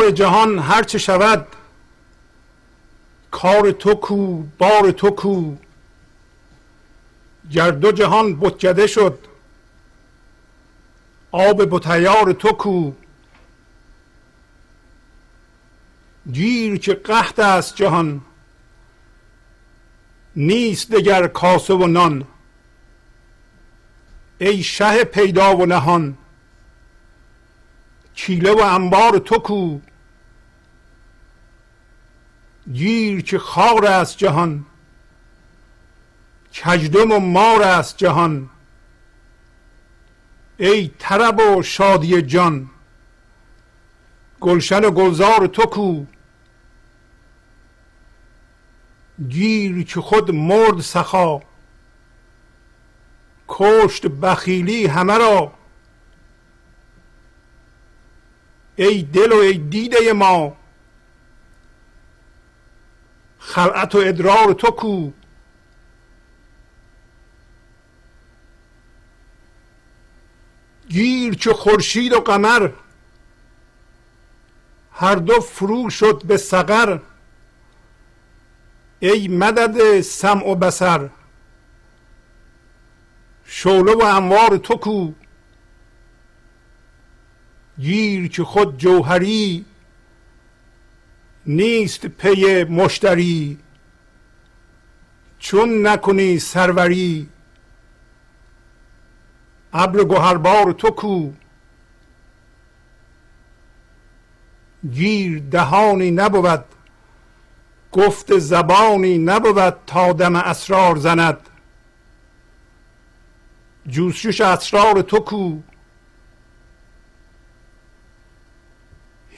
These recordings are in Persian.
کار جهان هر چه شود کار تو کو بار تو کو. گر دو جهان بتکده شد آب بتیار تو کو. گیر که قحط است جهان نیست دگر کاسه و نان. ای شه پیدا و نهان کیله و انبار تو کو. گیر که خار است جهان کجدم و مار است جهان. ای طرب و شادی جان گلشن و گلزار تو کو. گیر که خود مرد سخا کشت بخیلی همه را. ای دل و ای دیده ما خلعت و ادرار تو کو. گیر چو خورشید و قمر. هر دو فرو شد به سقر. ای مدد سمع و بسر شعله و انوار تو کو. گیر که خود جوهری. نیست پی مشتری. چون نکنی سروری ابر گهربار تو کو. گیر دهانی نبود گفت زبانی نبود تا دم اسرار زند. جوشش اسرار تو کو.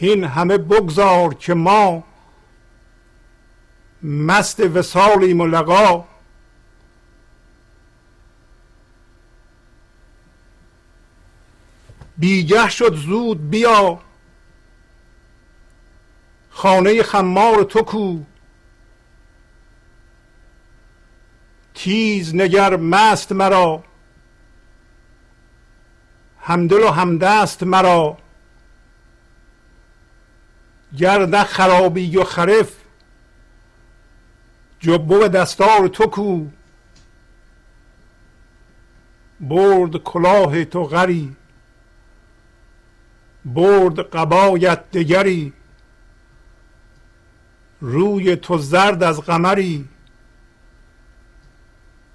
هین همه بگذار که ما مست وسالیم و لقا. بیگه شد زود بیا. خانه خمار تو کو. تیز نگر مست مرا. همدل و همدست مرا. گر خرابی و خرف جبه دستار تو کو. برد کلاه تو غری برد قبایت دگری. روی تو زرد از قمری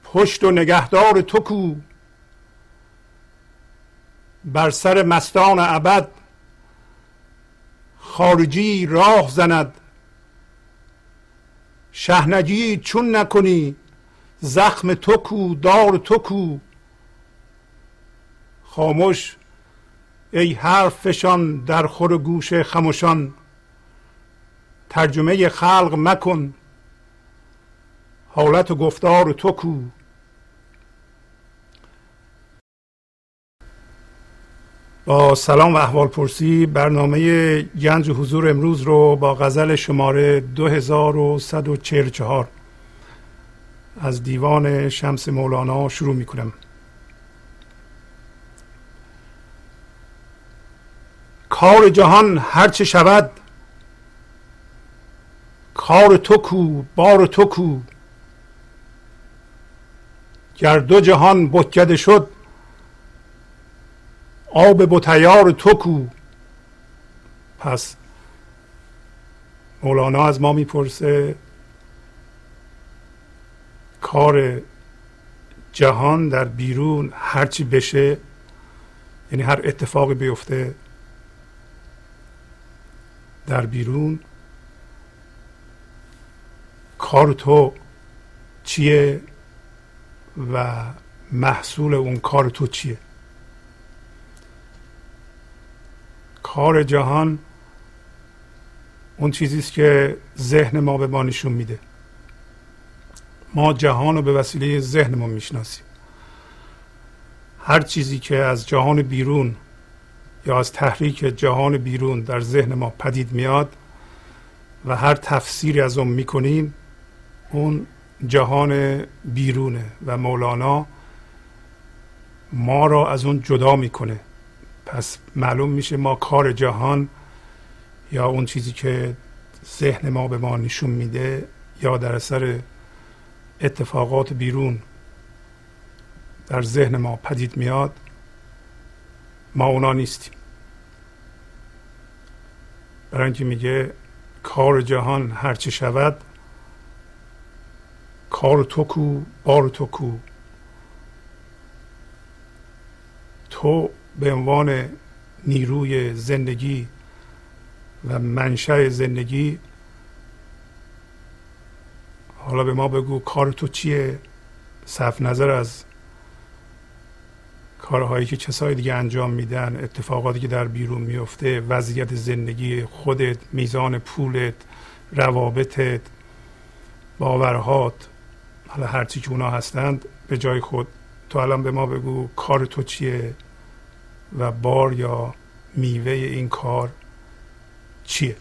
پشت و نگهدار تو کو. بر سر مستان ابد خارجی راه زند. شهنجی چون نکنی زخم تو کو دار تو کو. خاموش ای حرفشان در خور گوش خموشان ترجمه خلق مکن. حالت و گفتار تو کو. با سلام و احوال پرسی برنامه گنج حضور امروز رو با غزل شماره 2144 از دیوان شمس مولانا شروع می کنم. کار جهان هرچه شود کار تو کو بار تو کو. گر دو جهان بتکده شد آب بتیار تو کو. پس مولانا از ما می‌پرسه کار جهان در بیرون هرچی بشه یعنی هر اتفاقی بیفته در بیرون کار تو چیه و محصول اون کار تو چیه؟ کار جهان اون چیزی است که ذهن ما به ما نشون میده. ما جهان رو به وسیله ذهنمون می‌شناسیم. هر چیزی که از جهان بیرون یا از تحریک جهان بیرون در ذهن ما پدید میاد و هر تفسیری از اون می‌کنیم اون جهان بیرونه و مولانا ما را از اون جدا می‌کنه. پس معلوم میشه ما کار جهان یا اون چیزی که ذهن ما به ما نشون میده یا در اثر اتفاقات بیرون در ذهن ما پدید میاد ما اونا نیستیم. برای اینکه میگه کار جهان هرچه شود کار تو کو بار تو کو. تو به عنوان نیروی زندگی و منشأ زندگی حالا به ما بگو کار تو چیه؟ صرف نظر از کارهایی که کسای دیگه انجام میدن اتفاقاتی که در بیرون میفته وضعیت زندگی خودت میزان پولت روابطت باورهات حالا هرچی که اونا هستند به جای خود. تو الان به ما بگو کار تو چیه؟ و بار یا میوه این کار چیه؟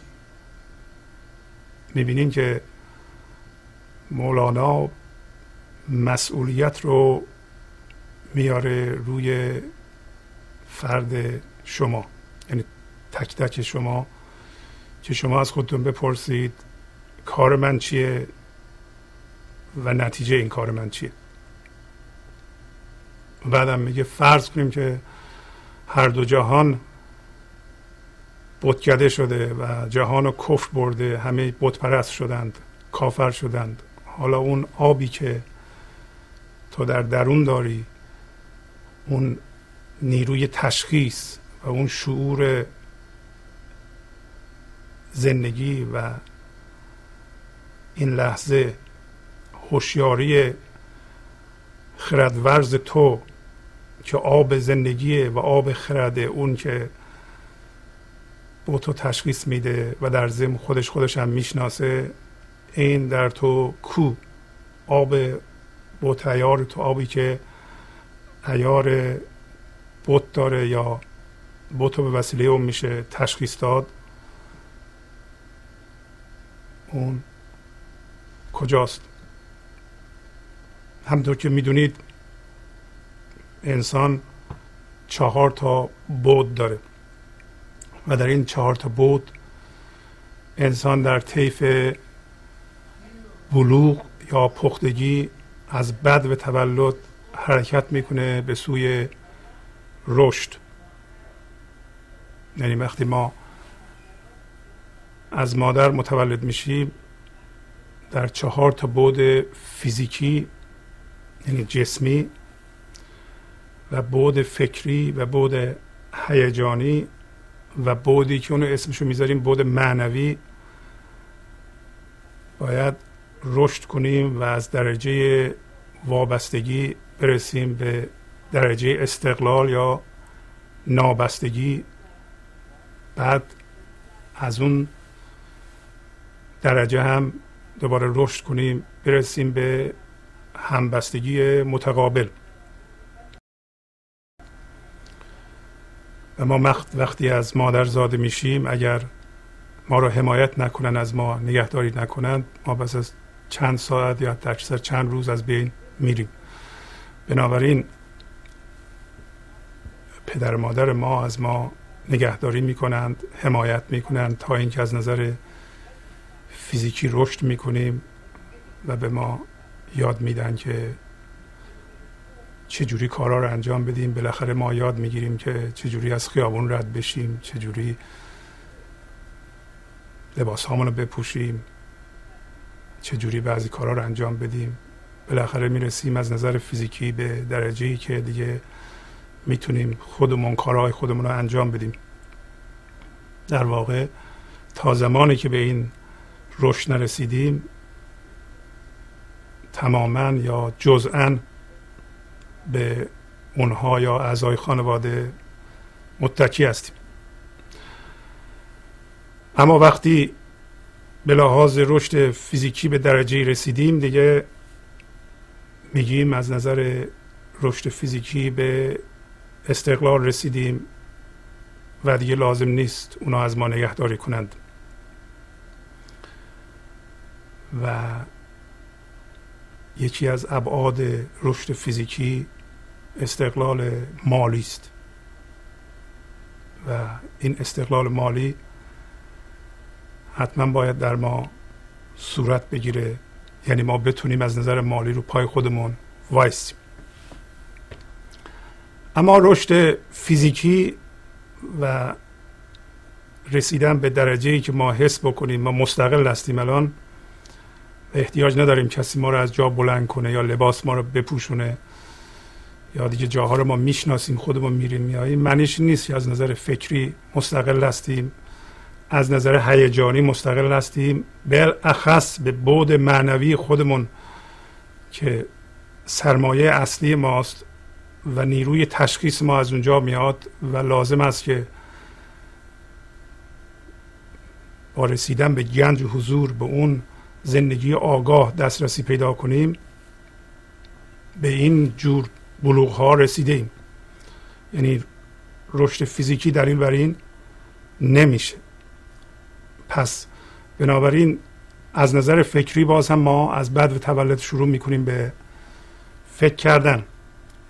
می‌بینین که مولانا مسئولیت رو میاره روی فرد شما یعنی تک تک شما که شما از خودتون بپرسید کار من چیه و نتیجه این کار من چیه. بعدم میگه فرض کنیم که هر دو جهان بتکده شده و جهان رو کفر برده همه بت پرست شدند کافر شدند. حالا اون آبی که تو در درون داری اون نیروی تشخیص و اون شعور زندگی و این لحظه هوشیاری خردورز تو که آب زندگیه و آب خرده اون که با تو تشخیص میده و در ضمن خودش خودش هم می‌شناسه. این در تو کو آب با تیار تو آبی که ایار بوت داره یا بوت به وسیله اون میشه تشخیص داد. اون کجاست؟ همطور که می‌دونید انسان چهار تا بود داره. و در این چهار تا بود انسان در طیف بلوغ یا پختگی از بد و تولد حرکت می‌کنه به سوی رشد. یعنی وقتی ما از مادر متولد میشیم در چهار تا بود فیزیکی یعنی جسمی و بود فکری و بود هیجانی و بودی که اونو اسمشو می‌ذاریم بود معنوی باید رشد کنیم و از درجه وابستگی برسیم به درجه استقلال یا نابستگی. بعد از اون درجه هم دوباره رشد کنیم برسیم به همبستگی متقابل. و ما وقتی از مادر زاده میشیم اگر ما رو حمایت نکنن از ما نگهداری نکنند ما بس از چند ساعت یا اکثر چند روز از بین میریم. بنابراین پدر مادر ما از ما نگهداری می‌کنند حمایت می‌کنند تا اینکه از نظر فیزیکی رشد می‌کنیم و به ما یاد میدن که چجوری کارا رو انجام بدیم؟ بالاخره ما یاد می‌گیریم که چجوری از خیابون رد بشیم چجوری لباس رو بپوشیم چجوری بعضی کارا رو انجام بدیم. بالاخره می‌رسیم از نظر فیزیکی به درجه ای که دیگه می‌تونیم خودمون کارهای خودمون رو انجام بدیم. در واقع تا زمانی که به این رشد نرسیدیم تماما یا جزءا به اونها یا اعضای خانواده متکی هستیم. اما وقتی به لحاظ رشد فیزیکی به درجه رسیدیم دیگه میگیم از نظر رشد فیزیکی به استقلال رسیدیم و دیگه لازم نیست اونا از ما نگهداری کنند. و یکی از ابعاد رشد فیزیکی استقلال مالی است. و این استقلال مالی حتما باید در ما صورت بگیره. یعنی ما بتونیم از نظر مالی رو پای خودمون وایسیم. اما رشد فیزیکی و رسیدن به درجه ای که ما حس بکنیم ما مستقل هستیم الان احتیاج نداریم کسی ما رو از جا بلند کنه یا لباس ما رو بپوشونه. یا دیگه جاها رو ما می‌شناسیم خودمون میریم میاییم معنیش نیست از نظر فکری مستقل هستیم. از نظر هیجانی مستقل هستیم. بالاخص به بود معنوی خودمون که سرمایه اصلی ماست و نیروی تشخیص ما از اونجا میاد و لازم است که با رسیدن به گنج حضور به اون زندگی آگاه دسترسی پیدا کنیم. به این جور بلوغ ها رسیده ایم یعنی رشد فیزیکی در این برین نمیشه. پس بنابراین از نظر فکری باز هم ما از بد و تولد شروع می‌کنیم به فکر کردن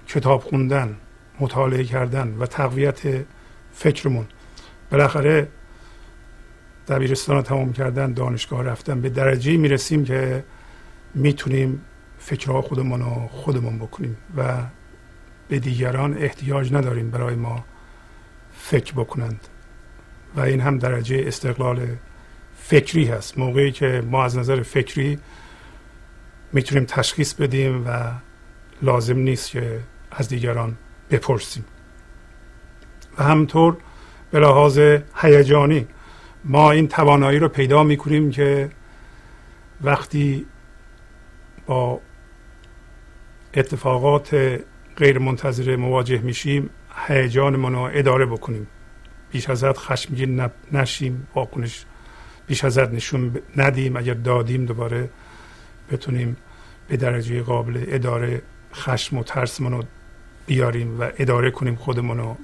کتاب خوندن مطالعه کردن و تقویت فکرمون. بالاخره دبیرستان رو تمام کردن دانشگاه رفتن به درجه می‌رسیم که می‌تونیم فکرها خودمون رو خودمون بکنیم و به دیگران احتیاج نداریم برای ما فکر بکنند. و این هم درجه استقلال فکری هست. موقعی که ما از نظر فکری می‌تونیم تشخیص بدیم و لازم نیست که از دیگران بپرسیم. و همطور به لحاظ هیجانی ما این توانایی رو پیدا می‌کنیم که وقتی با اتفاقات غیر منتظره مواجه میشیم هیجانمون رو اداره بکنیم. بیش از حد خشمگین نشیم واکنش بیش از حد نشون ندیم. اگر دادیم دوباره بتونیم به درجه قابل اداره خشم و ترسمون رو بیاریم و اداره کنیم خودمون رو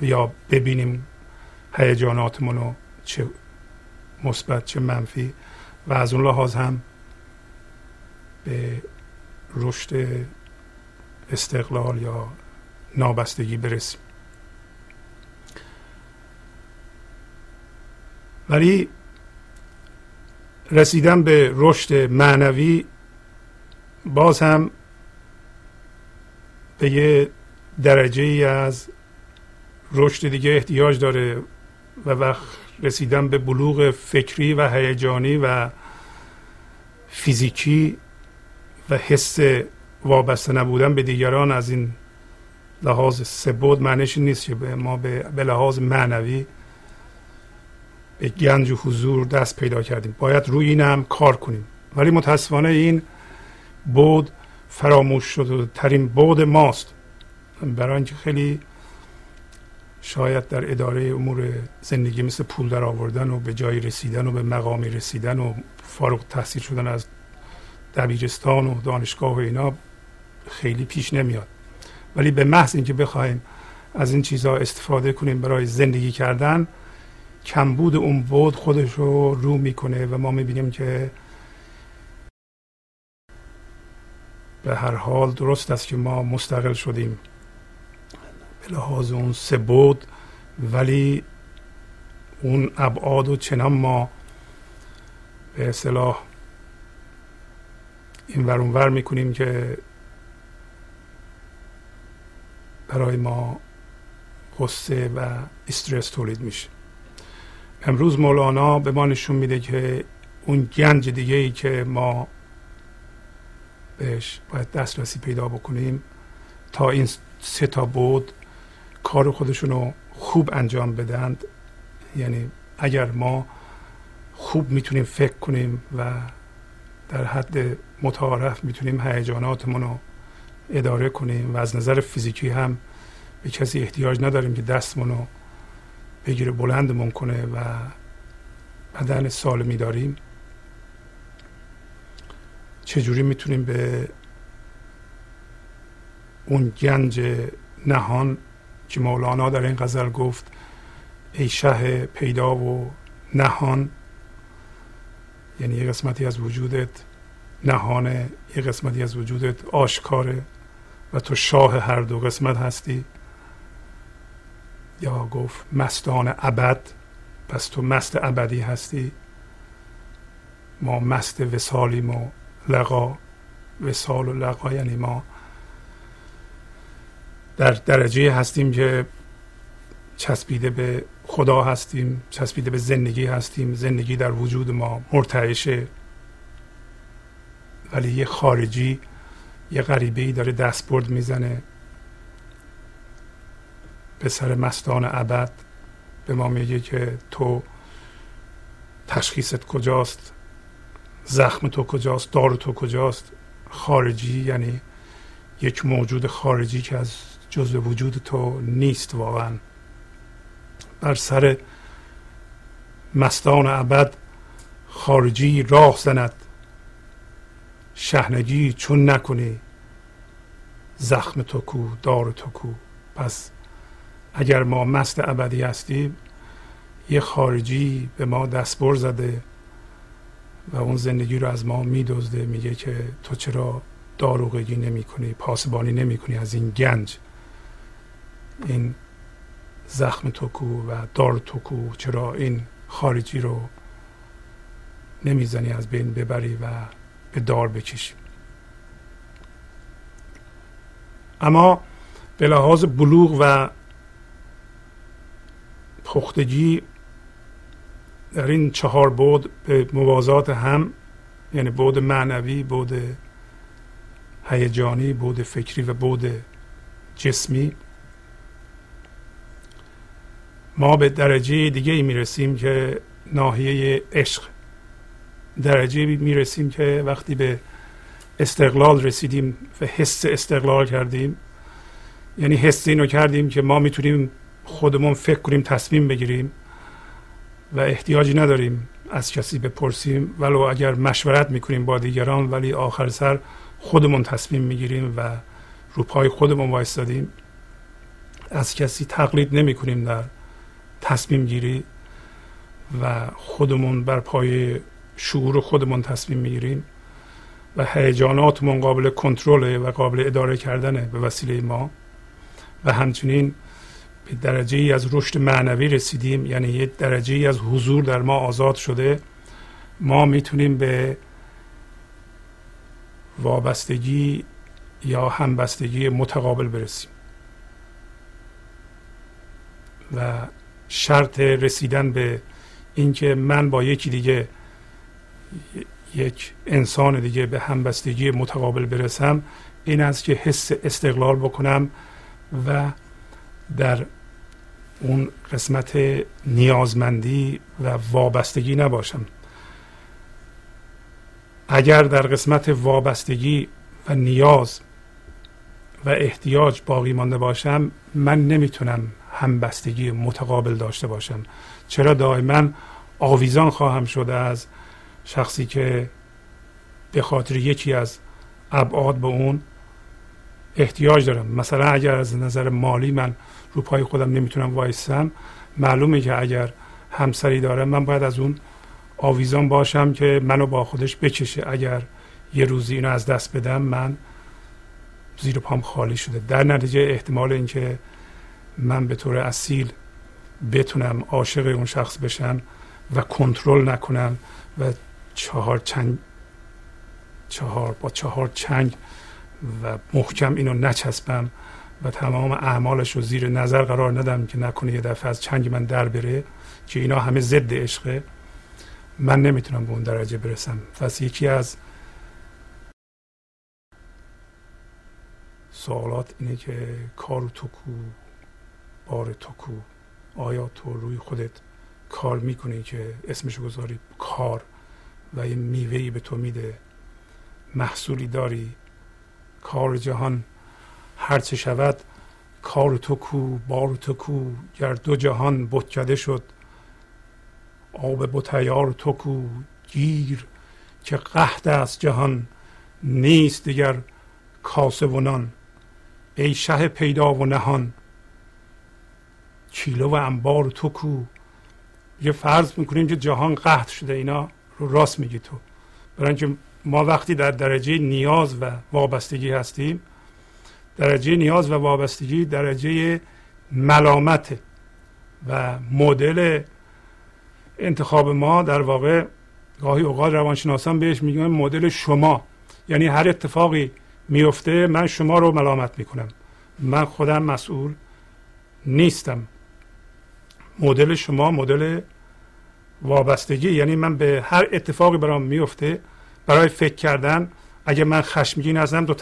یا ببینیم هیجاناتمون رو چه مثبت چه منفی. و از اون لحاظ هم به رشد استقلال یا نابستگی برسیم. ولی رسیدن به رشد معنوی باز هم به یه درجه ای از رشد دیگه احتیاج داره و وقت رسیدن به بلوغ فکری و هیجانی و فیزیکی و حس وابسته نبودن به دیگران از این لحاظ سبود معنیش نیست که ما به لحاظ معنوی به گنج و حضور دست پیدا کردیم. باید روی این هم کار کنیم. ولی متاسفانه این بود فراموش شده ترین بود ماست. برای اینکه خیلی شاید در اداره امور زندگی مثل پول در آوردن و به جای رسیدن و به مقامی رسیدن و فارغ تحصیل شدن از دبیرستان و دانشگاه و اینا خیلی پیش نمیاد. ولی به محض اینکه بخوایم از این چیزها استفاده کنیم برای زندگی کردن کمبود اون بود خودش رو رو می‌کنه و ما می‌بینیم که به هر حال درست است که ما مستقل شدیم. به لحاظ اون سه بود ولی اون ابعاد و چنان ما به اصطلاح این ور ور می‌کنیم که برای ما غصه و استرس تولید میشه. امروز مولانا به ما نشون میده که اون گنج دیگه ای که ما بهش باید دسترسی پیدا بکنیم تا این سه تا بود کار خودشون رو خوب انجام بدند یعنی اگر ما خوب می‌تونیم فکر کنیم و در حد متعارف می‌تونیم هیجاناتمون رو اداره کنیم و از نظر فیزیکی هم به کسی احتیاج نداریم که دستمون رو بگیره بلندمون کنه و بدن سالمی داریم. چجوری می‌تونیم به اون گنج نهان که مولانا در این غزل گفت ای شه پیدا و نهان یعنی یه قسمتی از وجودت نهانه یه قسمتی از وجودت آشکاره و تو شاه هر دو قسمت هستی؟ یا گفت مستان ابد پس تو مست ابدی هستی؟ ما مست وسالیم و لقا. وسال و لقا یعنی ما. در درجه هستیم که چسبیده به خدا هستیم چسبیده به زندگی هستیم. زندگی در وجود ما مرتعشه. ولی یه خارجی یه غریبه ای داره دستبرد می‌زنه. به سر مستان ابد به ما میگه که تو تشخیصت کجاست؟ زخم تو کجاست؟ دار تو کجاست؟ خارجی یعنی یک موجود خارجی که از جزء وجود تو نیست واقعا. بر سر مستان ابد خارجی راه زند. شهنگی چون نکنی. زخم تو کو دار تو کو. پس اگر ما مست ابدی هستیم یه خارجی به ما دستبر زده و اون زندگی رو از ما میدزده میگه که تو چرا داروغگی نمی کنی پاسبانی نمی کنی از این گنج. این زخم توکو و دار توکو چرا این خارجی رو نمی‌زنی از بین ببری و به دار بکشی اما به لحاظ بلوغ و پختگی در این چهار بود به موازات هم یعنی بود معنوی بود هیجانی بود فکری و بود جسمی ما به درجه دیگه ای می‌رسیم که ناحیه عشق. درجه می‌رسیم که وقتی به استقلال رسیدیم و حس استقلال کردیم. یعنی حس اینو کردیم که ما می‌تونیم خودمون فکر کنیم تصمیم بگیریم و احتیاجی نداریم از کسی بپرسیم. ولو اگر مشورت می‌کنیم با دیگران ولی آخر سر خودمون تصمیم می‌گیریم و رو پای خودمون وایستادیم. از کسی تقلید نمی کنیم در تصمیم گیری و خودمون بر پای شعور خودمون تصمیم می‌گیریم و هیجاناتمون قابل کنترل و قابل اداره کردنه به وسیله ما و همچنین به درجه ای از رشد معنوی رسیدیم یعنی یک درجه ای از حضور در ما آزاد شده. ما می‌تونیم به وابستگی یا همبستگی متقابل برسیم و شرط رسیدن به اینکه من با یکی دیگه یک انسان دیگه به همبستگی متقابل برسم این است که حس استقلال بکنم و در اون قسمت نیازمندی و وابستگی نباشم. اگر در قسمت وابستگی و نیاز و احتیاج باقی مانده باشم من نمی‌تونم همبستگی متقابل داشته باشم. چرا دائما آویزان خواهم شده از شخصی که به خاطر یکی از ابعاد به اون احتیاج دارم. مثلا اگر از نظر مالی من رو پای خودم نمی‌تونم وایسم معلومه که اگر همسری دارم من باید از اون آویزان باشم که منو با خودش بکشه اگر یه روزی اینو از دست بدم من زیر پام خالی شده. در نتیجه احتمال اینکه من به طور اصیل بتونم عاشق اون شخص بشم و کنترل نکنم و چهار چنگ چهار با چهار چنگ و محکم اینو نچسبم و تمام اعمالش رو زیر نظر قرار ندم که نکنه یه دفعه از چنگ من در بره که اینا همه ضد عشقه. من نمی‌تونم به اون درجه برسم. پس یکی از سوالات اینه که کار تو کو؟ بار تو کو؟ آیا تو روی خودت کار می‌کنی که اسمشو گذاری؟ کار. و یه میوهی به تو میده. محصولی داری. کار جهان هرچه شود کار تو کو بار تو کو. گر دو جهان بتکده شد آب بتیار تو کو. گیر که قهد است جهان نیست دیگر کاسه و نان. ای شه پیدا و نهان کیلو و انبار تو کو. یه فرض می‌کنیم که جهان قهد شده اینا. رو راست میگی تو. برای اینکه ما وقتی در درجه نیاز و وابستگی هستیم درجه نیاز و وابستگی درجه ملامت و مدل انتخاب ما در واقع گاهی اوقات روانشناسان بهش میگن مدل شما. یعنی هر اتفاقی میفته من شما رو ملامت می‌کنم. من خودم مسئول نیستم. مدل شما مدل وابستگی. یعنی من به هر اتفاقی برام میفته برای فکر کردن اگر من خشمگین هستم دو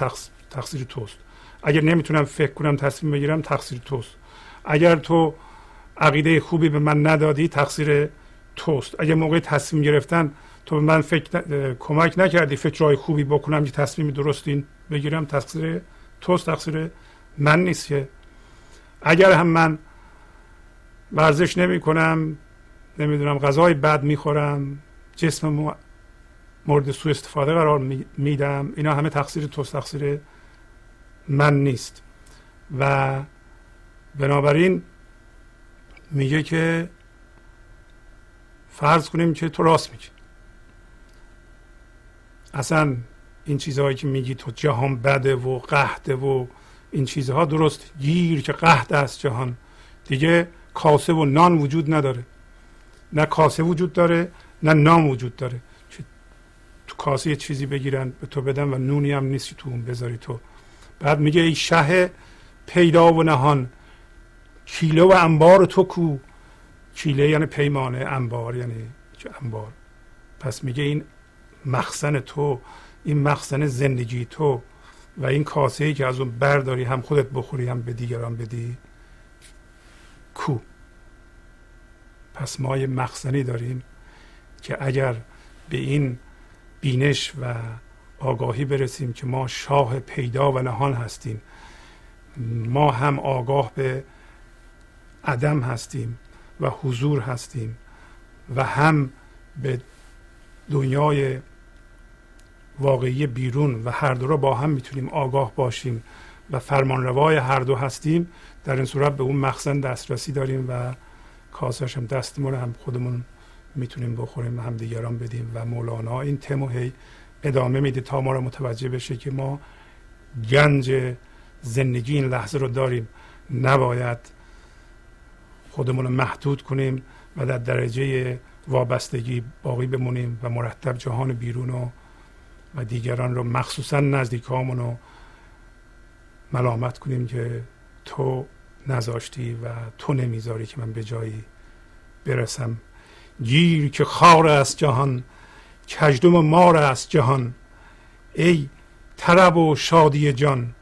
تقصیر توست. اگر نمی‌تونم فکر کنم تصمیم بگیرم تقصیر توست. اگر تو عقیده خوبی به من ندادی تقصیر توست. اگر موقع تصمیم گرفتن تو به من فکر کمک نکردی فکرهای خوبی بکنم که تصمیم درستی بگیرم تقصیر توست تقصیر من نیست که. اگر هم من ورزش نمی کنم نمی‌دونم غذای بد می‌خورم جسم مورد سوء استفاده قرار میدم اینا همه تقصیر توست تقصیر من نیست. و بنابراین میگه که فرض کنیم که تو راست میگی. اصلا این چیزهایی که میگی تو جهان بده و قهده و این چیزها درست گیر که قهد است جهان. دیگه کاسه و نان وجود نداره. نه کاسه وجود داره نه نان وجود داره. تو کاسه یه چیزی بگیرن به تو بدن و نونی هم نیستی تو اون بذاری تو. بعد میگه ای شه پیدا و نهان کیله و انبار تو کو. کیله یعنی پیمانه انبار یعنی انبار؟ پس میگه این مخزن تو این مخزن زندگی تو و این کاسه ای که از اون برداری هم خودت بخوری هم به دیگران بدی کو. پس ما یه مخزنی داریم که اگر به این بینش و آگاهی برسیم که ما شاه پیدا و نهان هستیم ما هم آگاه به عدم هستیم و حضور هستیم و هم به دنیای واقعی بیرون و هر دو را با هم می‌تونیم آگاه باشیم و فرمانروای هر دو هستیم در این صورت به اون مخزن دسترسی داریم و کاسش هم دستمون هم خودمون می‌تونیم بخوریم هم دیگران بدیم و مولانا این تمو هی ادامه میده تا ما را متوجه بشه که ما گنج زندگی این لحظه رو داریم. نباید خودمون رو محدود کنیم و در درجه وابستگی باقی بمونیم و مرتب جهان بیرون و, و دیگران رو مخصوصا نزدیکامون رو ملامت کنیم که تو نذاشتی و تو نمی‌ذاری که من به جایی برسم. گیر که خار است جهان کجدم مار است جهان. ای طرب و شادی جان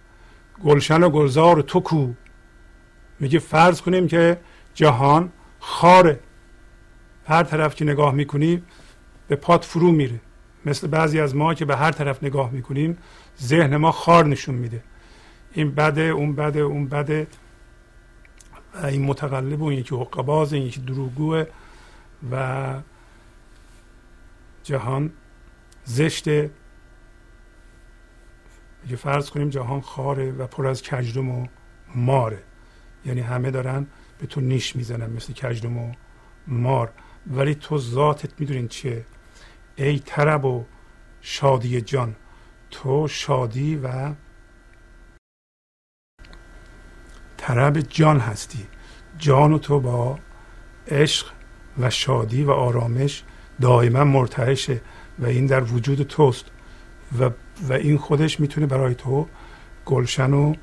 گلشن و گلزار تو کو. میگه فرض کنیم که جهان خاره. هر طرف که نگاه می‌کنی به پات فرو میره. مثل بعضی از ما که به هر طرف نگاه می‌کنیم ذهن ما خار نشون میده. این بده اون بده اون بده. این متقلب و این یکی حقباز این یکی دروگوه و جهان زشته اگه فرض کنیم جهان خاره و پر از کجدم و ماره. یعنی همه دارن به تو نیش می‌زنن مثل کجدم و مار. ولی تو ذاتت می‌دونین چیه ای طرب و شادی جان تو شادی و طرب جان هستی. جان تو با عشق و شادی و آرامش دائما مرتعشه و این در وجود توست و, و این خودش می‌تونه برای تو گلشن و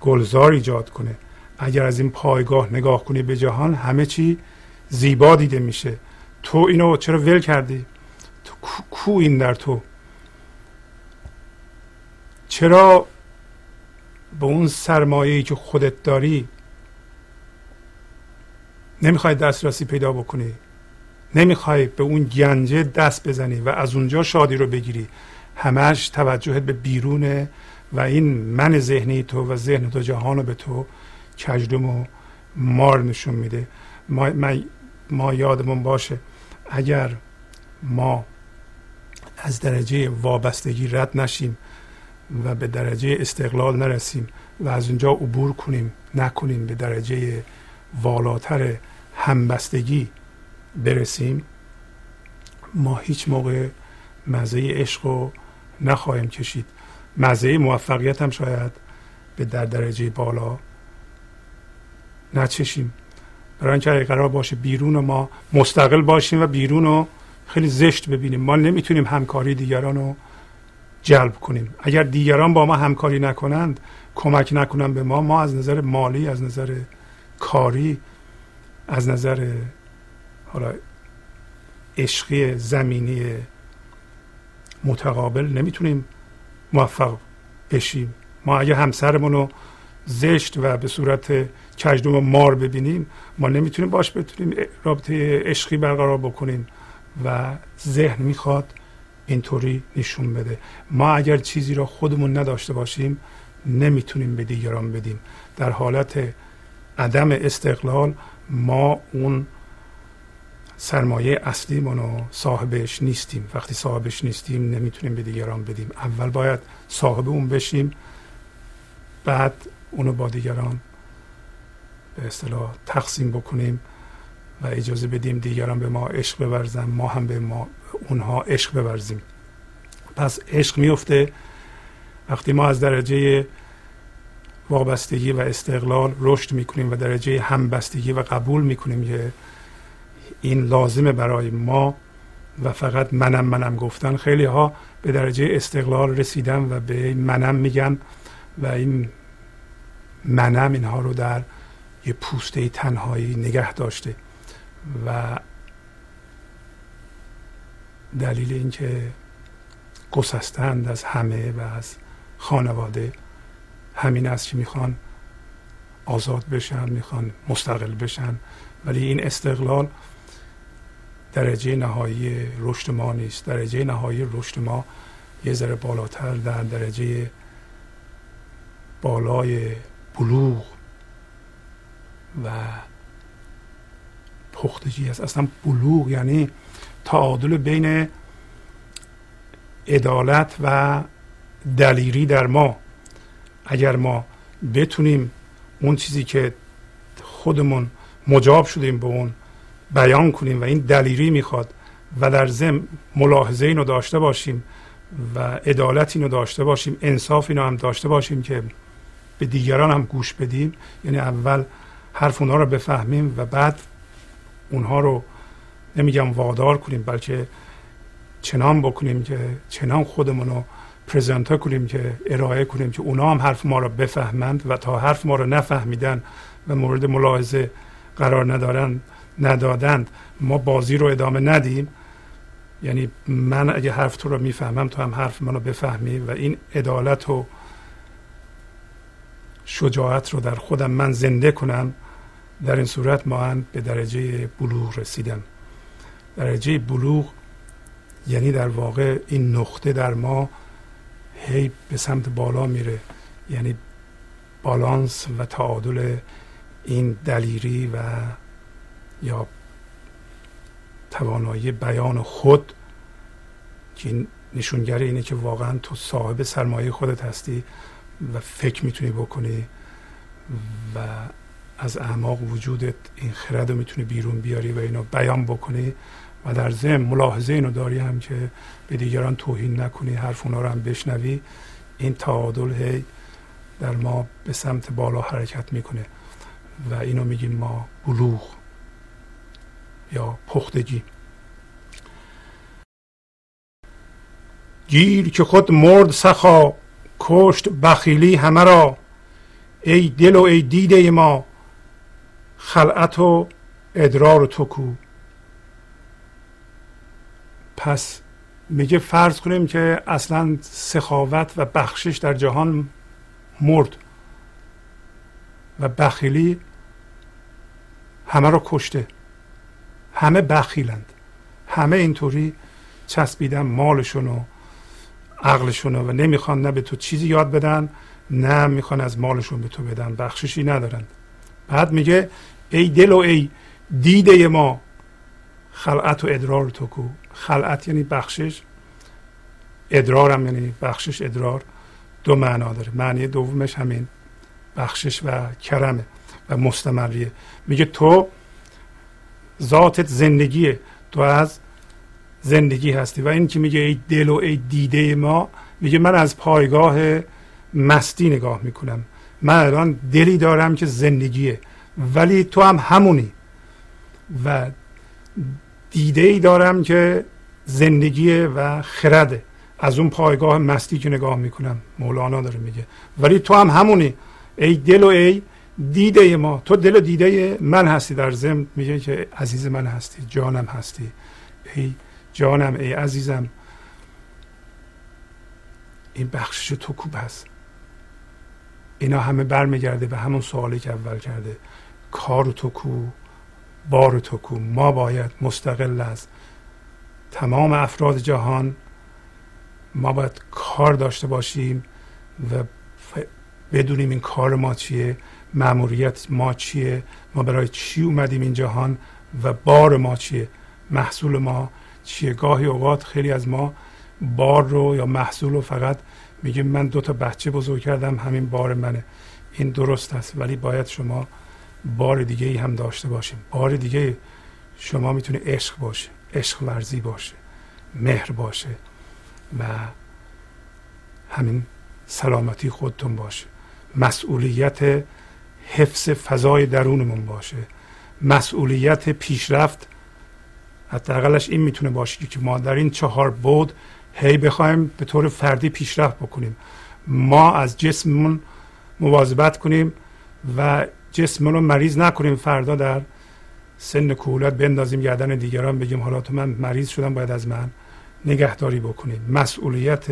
گلزار ایجاد کنه. اگر از این پایگاه نگاه کنی به جهان همه چی زیبا دیده میشه. تو اینو چرا ول کردی؟ تو کو این در تو؟ چرا به اون سرمایه که خودت داری نمی‌خوای دسترسی پیدا بکنی. نمی‌خوای به اون گنجه دست بزنی و از اونجا شادی رو بگیری. همش توجهت به بیرونه و این من ذهنی تو و ذهن تو جهان رو به تو کجدم و مار نشون میده. ما, ما یادمون باشه اگر ما از درجه وابستگی رد نشیم و به درجه استقلال نرسیم و از اونجا عبور کنیم نکنیم به درجه والاتر همبستگی برسیم ما هیچ موقع مزه عشق رو نخواهیم کشید. مزه موفقیت هم شاید به در درجه بالا نچشیم. برای اینکه قرار باشه بیرون ما مستقل باشیم و بیرون رو خیلی زشت ببینیم. ما نمی‌تونیم همکاری دیگران رو جلب کنیم. اگر دیگران با ما همکاری نکنند کمک نکنند به ما ما از نظر مالی از نظر کاری از نظر حالا عشقی زمینی متقابل نمی‌تونیم موفق بشیم. ما اگه همسرمون رو زشت و به صورت کجدوم و مار ببینیم ما نمی‌تونیم باش بتونیم رابطه عشقی برقرار بکنیم و ذهن می‌خواد اینطوری نشون بده. ما اگر چیزی را خودمون نداشته باشیم نمی‌تونیم به دیگران بدیم. در حالت عدم استقلال ما اون سرمایه اصلی رو صاحبش نیستیم. وقتی صاحبش نیستیم نمی‌تونیم به دیگران بدیم. اول باید صاحب اون بشیم بعد اونو با دیگران به اصطلاح تقسیم بکنیم. و اجازه بدیم دیگران به ما عشق بورزن ما هم به ما اونها عشق بورزیم. پس عشق میفته وقتی ما از درجه وابستگی و استقلال رشد می‌کنیم و درجه همبستگی و قبول می‌کنیم که این لازمه برای ما و فقط منم منم گفتن خیلی ها به درجه استقلال رسیدن و به منم میگن و این منم اینها رو در یه پوسته تنهایی نگه داشته. و دلیل اینکه گسستند از همه و از خانواده همین است که می‌خوان آزاد بشن می‌خوان مستقل بشن. ولی این استقلال درجه نهایی رشد ما نیست. درجه نهایی رشد ما یه ذره بالاتر در درجه بالای بلوغ و پختگی است. اصلا بلوغ یعنی تعادل بین عدالت و دلیری در ما. اگر ما بتونیم اون چیزی که خودمون مجاب شدیم به اون بیان کنیم و این دلیری می‌خواد و در ضمن ملاحظه اینو داشته باشیم و عدالت اینو داشته باشیم انصاف اینو هم داشته باشیم که به دیگران هم گوش بدیم یعنی اول حرف اونها رو بفهمیم و بعد اونها رو نمیگم وادار کنیم بلکه چنان بکنیم که چنان خودمون رو پرزنت کنیم که ارائه کنیم که اونا هم حرف ما رو بفهمند و تا حرف ما رو نفهمیدن و مورد ملاحظه قرار ندارن ندادند ما بازی رو ادامه ندیم. یعنی من اگه حرف تو رو می‌فهمم تو هم حرف منو بفهمی و این عدالت و شجاعت رو در خودم من زنده کنم. در این صورت ما به درجه بلوغ رسیدم درجه بلوغ یعنی در واقع این نقطه در ما هی به سمت بالا میره. یعنی بالانس و تعادل این دلیری و یا توانایی بیان خود که نشونگر اینه که واقعا تو صاحب سرمایه خودت هستی و فکر می‌تونی بکنی و از اعماق وجودت این خرد رو می‌تونی بیرون بیاری و اینو بیان بکنی و در ضمن ملاحظه اینو داری هم که به دیگران توهین نکنی حرف اونا رو هم بشنوی. این تعادل هی در ما به سمت بالا حرکت می‌کنه و اینو میگیم ما بلوغ یا پختگی. گیر که خود مرد سخا کشت بخیلی همه را. ای دل و ای دیده ما خلعت و ادرار تو کو. پس میگه فرض کنیم که اصلا سخاوت و بخشش در جهان مرد و بخیلی همه رو کشته. همه بخیلند. همه اینطوری چسبیدن مالشون و عقلشون و نمی‌خوان نه به تو چیزی یاد بدن نه می‌خوان از مالشون به تو بدن. بخششی ندارن بعد میگه ای دل و ای دیده ما خلعت و ادرار تو کو. خلعت یعنی بخشش. ادرار هم یعنی بخشش ادرار. دو معنا داره. معنی دومش همین بخشش و کرمه و مستمریه. میگه تو ذاتت زندگیه. تو از زندگی هستی. و این که میگه ای دل و ای دیده ما میگه من از پایگاه مستی نگاه می‌کنم. من الان دلی دارم که زندگیه ولی تو هم همونی. و دیده ای دارم که زندگی و خرده. از اون پایگاه مستی که نگاه می‌کنم مولانا داره میگه. ولی تو هم همونی. ای دل و ای دیده ما. تو دل و دیده من هستی. در ضمن میگه که عزیز من هستی جانم هستی. ای جانم ای عزیزم. این بخشش تو کوب هست. اینا همه برمیگرده به همون سوالی که اول کرده. کار تو کو بار تو کو ما باید مستقل از تمام افراد جهان ما باید کار داشته باشیم و بدونیم این کار ما چیه معموریت ما چیه ما برای چی اومدیم این جهان و بار ما چیه محصول ما چیه. گاهی اوقات خیلی از ما بار رو یا محصول رو فقط میگیم من دو تا بچه بزرگ کردم همین بار منه. این درست است ولی باید شما بار دیگه ای هم داشته باشیم بار دیگه شما می‌تونه عشق باشه عشق ورزی باشه مهر باشه و همین سلامتی خودتون باشه. مسئولیت حفظ فضای درونمون باشه. مسئولیت پیشرفت حداقلش این می‌تونه باشه که ما در این چهار بود هی بخوایم به طور فردی پیشرفت بکنیم. ما از جسممون مواظبت کنیم و جسممون رو مریض نکنیم فردا در سن کولت بندازیم گردن دیگران بگیم حالا تو من مریض شدم باید از من نگهداری بکنیم. مسئولیت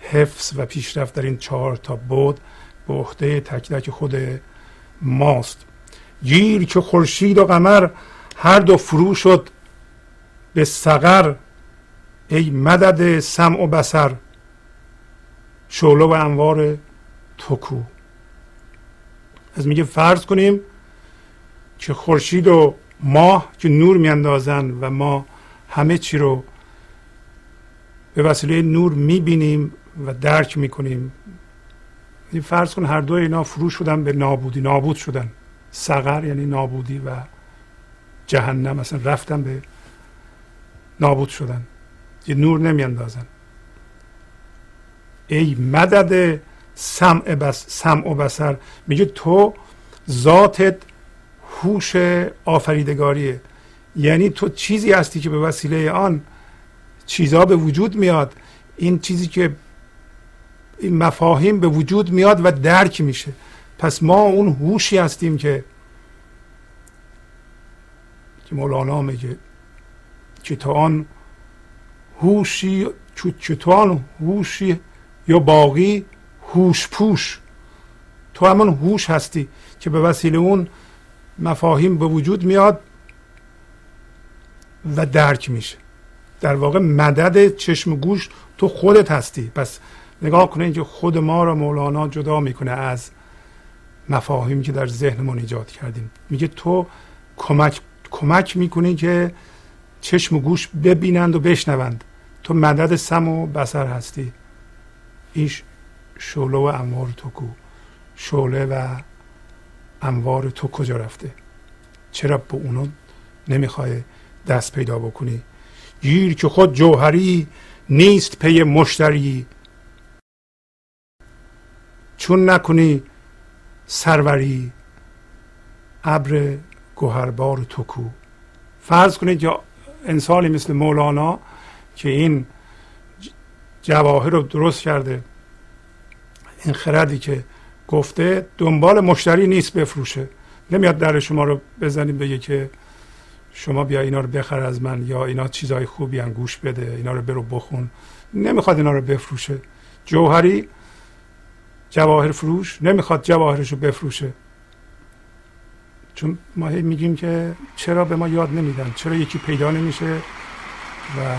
حفظ و پیشرفت در این چهار تا بود به عهده تک تک خود ماست. گیر که خورشید و قمر هر دو فرو شد به سقر ای مدد سمع و بسر شعله و انوار توکو از میگه فرض کنیم که خورشید و ماه که نور میاندازن و ما همه چی رو به وسیله نور می‌بینیم و درک می‌کنیم. فرض کن هر دو اینا فرو شدن به نابودی نابود شدن. سقر یعنی نابودی و جهنم مثلا رفتن به نابود شدن. یه نور نمیاندازن. ای مدد سمع, بس سمع و بسر میگه تو ذاتت هوش آفریدگاریه. یعنی تو چیزی هستی که به وسیله آن چیزها به وجود میاد. این چیزی که این مفاهیم به وجود میاد و درک میشه. پس ما اون هوشی هستیم که که مولانا میگه که تو آن هوشی آن هوشی یا باقی؟ هوش پوش. تو همون هوش هستی که به وسیله اون مفاهیم به وجود میاد و درک میشه. در واقع مدد چشم گوش تو خودت هستی. پس نگاه کنید که خود ما را مولانا جدا می‌کنه از مفاهیمی که در ذهنمون ایجاد کردیم. میگه تو کمک کمک می‌کنی که چشم و گوش ببینند و بشنوند. تو مدد سم و بسر هستی. این شعله و انوار تو کو. شعله و انوار تو کجا رفته؟ چرا به اونو نمی‌خوای دست پیدا بکنی؟ گیر که خود جوهری نیست پی مشتری. چون نکنی سروری ابر گوهربار توکو فرض کنید یا انسانی مثل مولانا که این جواهر رو درست کرده. این خردی که گفته دنبال مشتری نیست بفروشه. نمیاد در شما رو بزنیم بگه که شما بیا اینا رو بخر از من یا اینا چیزای خوبی هم گوش بده اینا رو برو بخون. نمی‌خواد اینا رو بفروشه. جوهری جواهر فروش نمی‌خواد جواهرش رو بفروشه. چون ما هی میگیم که چرا به ما یاد نمیدن؟ چرا یکی پیدا نمیشه و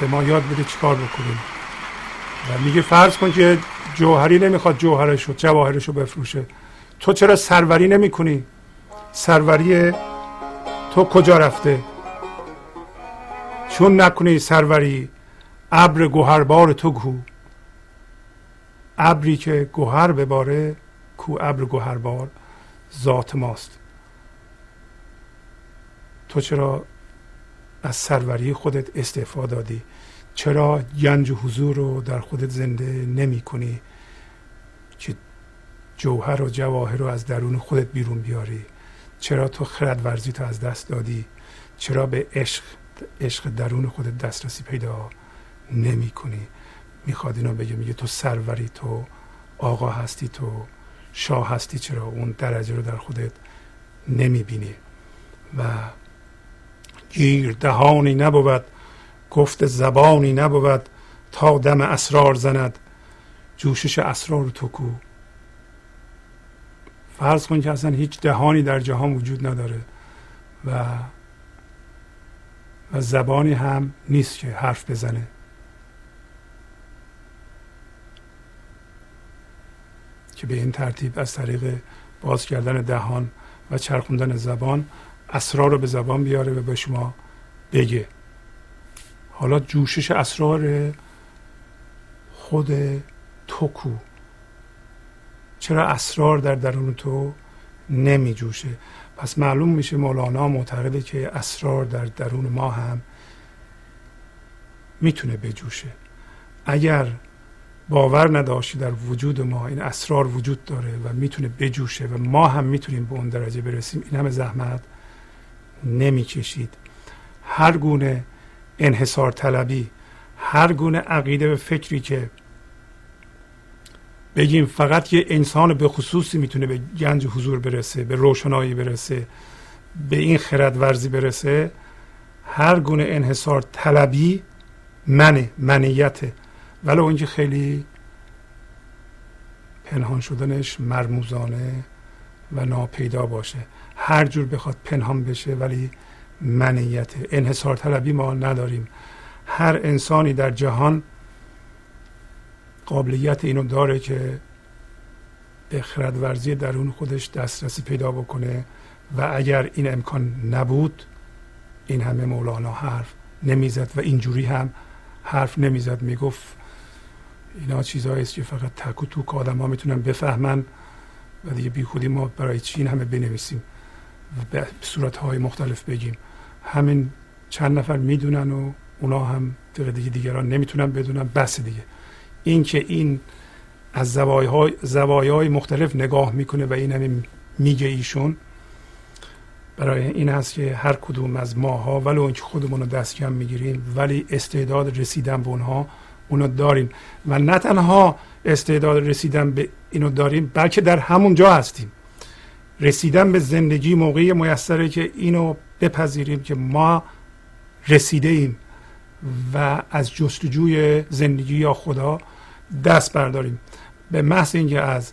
به ما یاد بده چیکار بکنیم. و میگه فرض کن که جوهری نمی‌خواد جوهرش رو جواهرش رو بفروشه. تو چرا سروری نمی‌کنی؟ سروری تو کجا رفته؟ چون نکنی سروری ابر گوهربار تو گو. ابری که گوهر بباره کو ابر گوهربار ذات ماست. تو چرا از سروری خودت استعفا دادی. چرا گنج و حضور رو در خودت زنده نمی کنی؟ که جوهر و جواهر رو از درون خودت بیرون بیاری. چرا تو خرد ورزی تو از دست دادی؟ چرا به عشق عشق درون خودت دسترسی پیدا نمی کنی؟ می‌خواد اینو بگه میگه تو سروری تو آقا هستی تو شاه هستی چرا اون درجه رو در خودت نمی‌بینی و گیر دهانی نبود گفت زبانی نبود تا دم اسرار زند. جوشش اسرار تو کو. فرض کن که اصلا هیچ دهانی در جهان وجود نداره و و زبانی هم نیست که حرف بزنه. که به این ترتیب از طریق باز کردن دهان و چرخوندن زبان اسرار رو به زبان بیاره و به شما بگه. حالا جوشش اسرار خود تو کو چرا اسرار در درون تو نمی جوشه پس معلوم میشه مولانا معتقده که اسرار در درون ما هم می‌تونه بجوشه. اگر باور نداشتی در وجود ما این اسرار وجود داره و می‌تونه بجوشه و ما هم می‌تونیم به اون درجه برسیم این همه زحمت نمی‌کشید. هر گونه انحصار طلبی هر گونه عقیده و فکری که بگیم فقط یه انسان به خصوصی می‌تونه به گنج حضور برسه به روشنایی برسه به این خرد ورزی برسه هر گونه انحصار طلبی منه منیته. ولو اینکه خیلی پنهان شدنش مرموزانه و ناپیدا باشه. هر جور بخواد پنهان بشه ولی منیت انحصار طلبی ما نداریم. هر انسانی در جهان قابلیت اینو داره که به خردورزی درون خودش دسترسی پیدا بکنه و اگر این امکان نبود این همه مولانا حرف نمی‌زد و اینجوری هم حرف نمی‌زد. می‌گفت اینا چیزهایی است که فقط تک و توک آدم ها می‌تونن بفهمن و دیگه بی خودی ما برای چی این همه بنویسیم؟ به صورت های مختلف بگیم. همین چند نفر می‌دونن و اونا هم دیگه دیگران نمی‌تونن بدونن بس دیگه. این که این از زوایای مختلف نگاه می‌کنه و این همین میگه ایشون برای این هست که هر کدوم از ماها ولو اینکه خودمون رو دست کم می‌گیریم ولی استعداد رسیدن به اونها اونو داریم. و نه تنها استعداد رسیدن به اینو داریم بلکه در همون جا هستیم. رسیدن به زندگی موقعی میسره که اینو بپذیریم که ما رسیده ایم و از جستجوی زندگی یا خدا دست برداریم. به محض اینکه از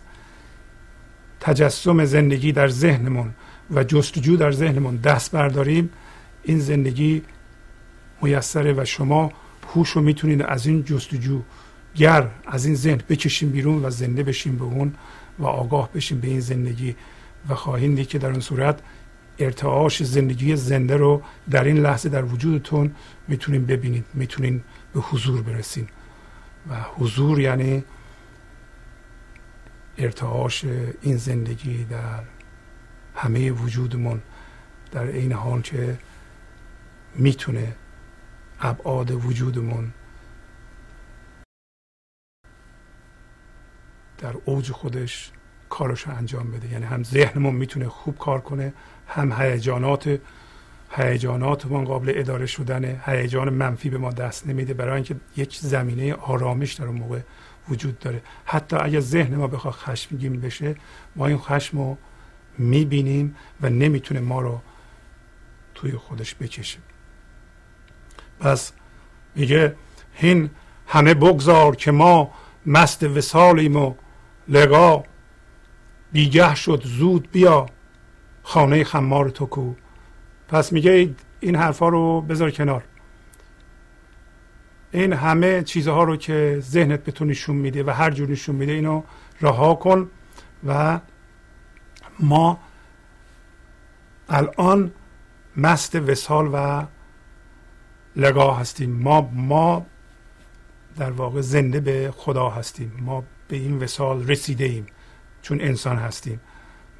تجسم زندگی در ذهنمون و جستجو در ذهنمون دست برداریم این زندگی میسره و شما هوش رو می‌تونید از این جستجو گر از این ذهن بکشیم بیرون و زنده بشیم به اون و آگاه بشیم به این زندگی. و خواهید دید که در اون صورت ارتعاش زندگی زنده رو در این لحظه در وجودتون می‌تونین ببینید می‌تونین به حضور برسین. و حضور یعنی ارتعاش این زندگی در همه وجودمون در این حال که می‌تونه ابعاد وجودمون در اوج خودش کارش انجام بده. یعنی هم ذهنمون می‌تونه خوب کار کنه هم هیجانات هیجاناتمون قابل اداره شدن هیجان منفی به ما دست نمیده برای اینکه یک زمینه آرامش در اون موقع وجود داره. حتی اگر ذهن ما بخواد خشمگین بشه ما این خشم رو می‌بینیم و نمی‌تونه ما رو توی خودش بکشه. پس میگه هین همه بگذار که ما مست وسالیم و لقا بیگه شد زود بیا. خانه خمار تو کو. پس میگه این حرفا رو بذار کنار. این همه چیزها رو که ذهنت به تو نشون میده و هر جور نشون میده اینو رها کن و ما الان مست وسال و لگاه هستیم. ما ما در واقع زنده به خدا هستیم. ما به این وسال رسیده ایم. چون انسان هستیم.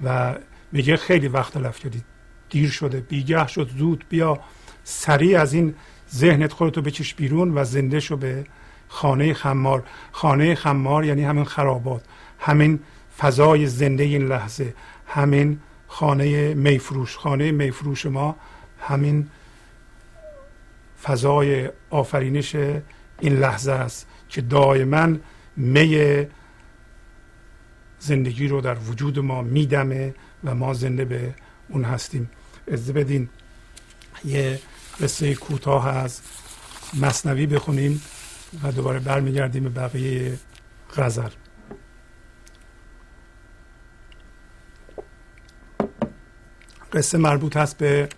و میگه خیلی وقت تلف کردی دیر شده. بیگه شد. زود بیا. سریع از این ذهنت خودتو بکش بیرون و زنده شو به خانه خمار. خانه خمار یعنی همین خرابات. همین فضای زنده این لحظه. همین خانه میفروش. خانه میفروش ما همین فضای آفرینش این لحظه است که دائما می زندگی رو در وجود ما میدمه و ما زنده به اون هستیم. از بدین یه قصه کوتاه از مصنوی بخونیم و دوباره برمیگردیم به بقیه غزل. قصه مربوط هست به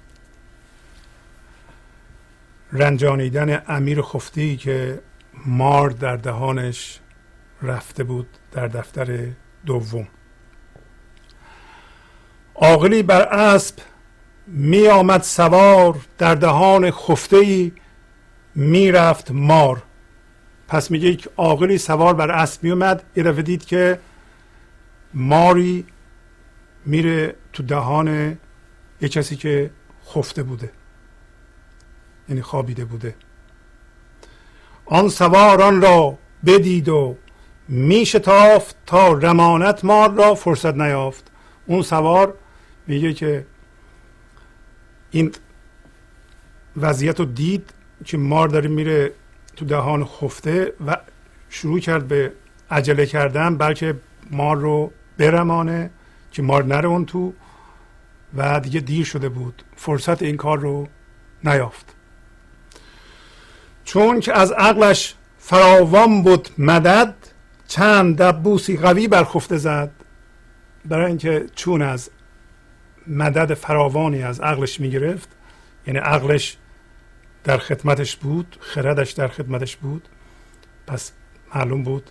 رنجانیدن امیر خفتی که مار در دهانش رفته بود در دفتر دوم. عاقلی بر اسب می آمد سوار در دهان خفته ای می رفت مار. پس میگه یک عاقلی سوار بر اسب می اومد یه دفعه دید که ماری میره تو دهان یه کسی که خفته بوده یعنی خوابیده بوده. آن سوار آن را بدید و می شتافت تا رمانت مار را فرصت نیافت. اون سوار میگه که این وضعیت رو دید که مار داره میره تو دهان خفته و شروع کرد به عجله کردن بلکه مار رو برمانه که مار نره اون تو و دیگه دیر شده بود. فرصت این کار رو نیافت. چون که از عقلش فراوان بود مدد چند دبوسی قوی بر خفته زد برای اینکه چون از مدد فراوانی از عقلش می‌گرفت یعنی عقلش در خدمتش بود خردش در خدمتش بود پس معلوم بود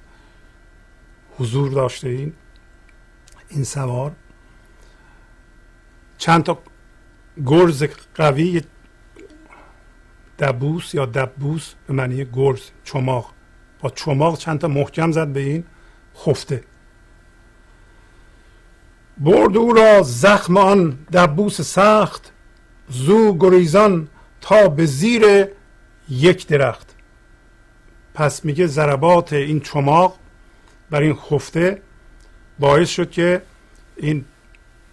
حضور داشته این این سوار. چند تا گرز قوی دبوس یا دبوس به معنی گرز چماق با چماق چند تا محکم زد به این خفته. برد او را زخم آن دبوس سخت زو گریزان تا به زیر یک درخت. پس میگه ضربات این چماق بر این خفته باعث شد که این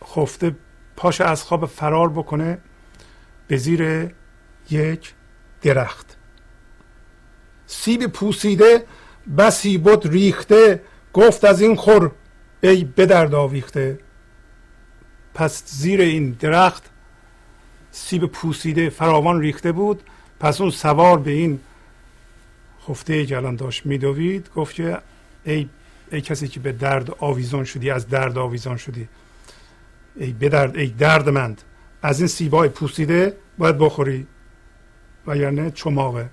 خفته پاش از خواب فرار بکنه به زیر یک درخت. سیب پوسیده بسی بود ریخته گفت از این خور ای به درد آویخته پس زیر این درخت سیب پوسیده فراوان ریخته بود. پس اون سوار به این خفته که الان داشت میدوید. گفت که ای, ای کسی که به درد آویزان شدی از درد آویزان شدی. ای به درد ای دردمند از این سیبای پوسیده باید بخوری. و یعنی چماقه.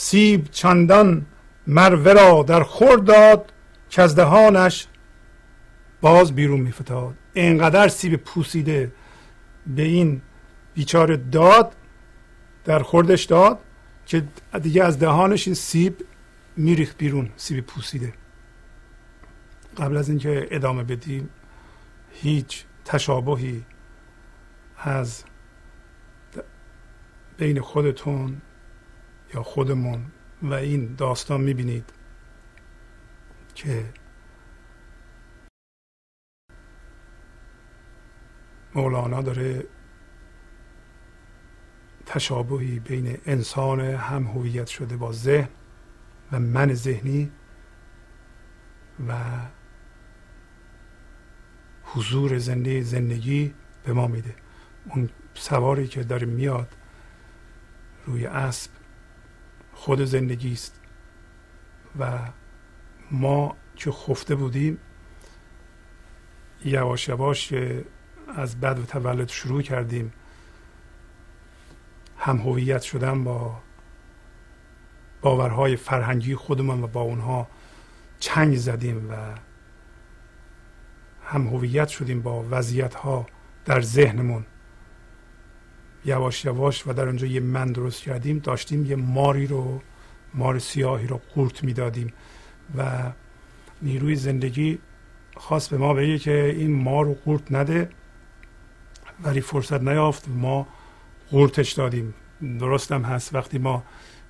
سیب چندان مروه را در خور داد که از دهانش باز بیرون میفتاد. اینقدر سیب پوسیده به این بیچاره داد در خوردش داد که دیگه از دهانش این سیب میریخت بیرون سیب پوسیده. قبل از اینکه ادامه بدیم هیچ تشابهی از بین خودتون یا خودمون و این داستان می‌بینید که مولانا داره تشابهی بین انسان هم هویت شده با ذهن و من ذهنی و حضور زنده زندگی به ما میده. اون سواری که داره میاد روی اسب خود زندگی است. و ما که خفته بودیم یواش یواش از بد و تولد شروع کردیم. هم هویت شدن با باورهای فرهنگی خودمان و با اونها چنگ زدیم و هم هویت شدیم با وضعیت ها در ذهنمون. یواش یواش و در اونجا یه من درست کردیم داشتیم یه ماری رو مار سیاهی رو قورت می‌دادیم و نیروی زندگی خواست به ما بگه که این مار رو قورت نده ولی فرصت نیافت ما قورتش دادیم. درستم هست وقتی ما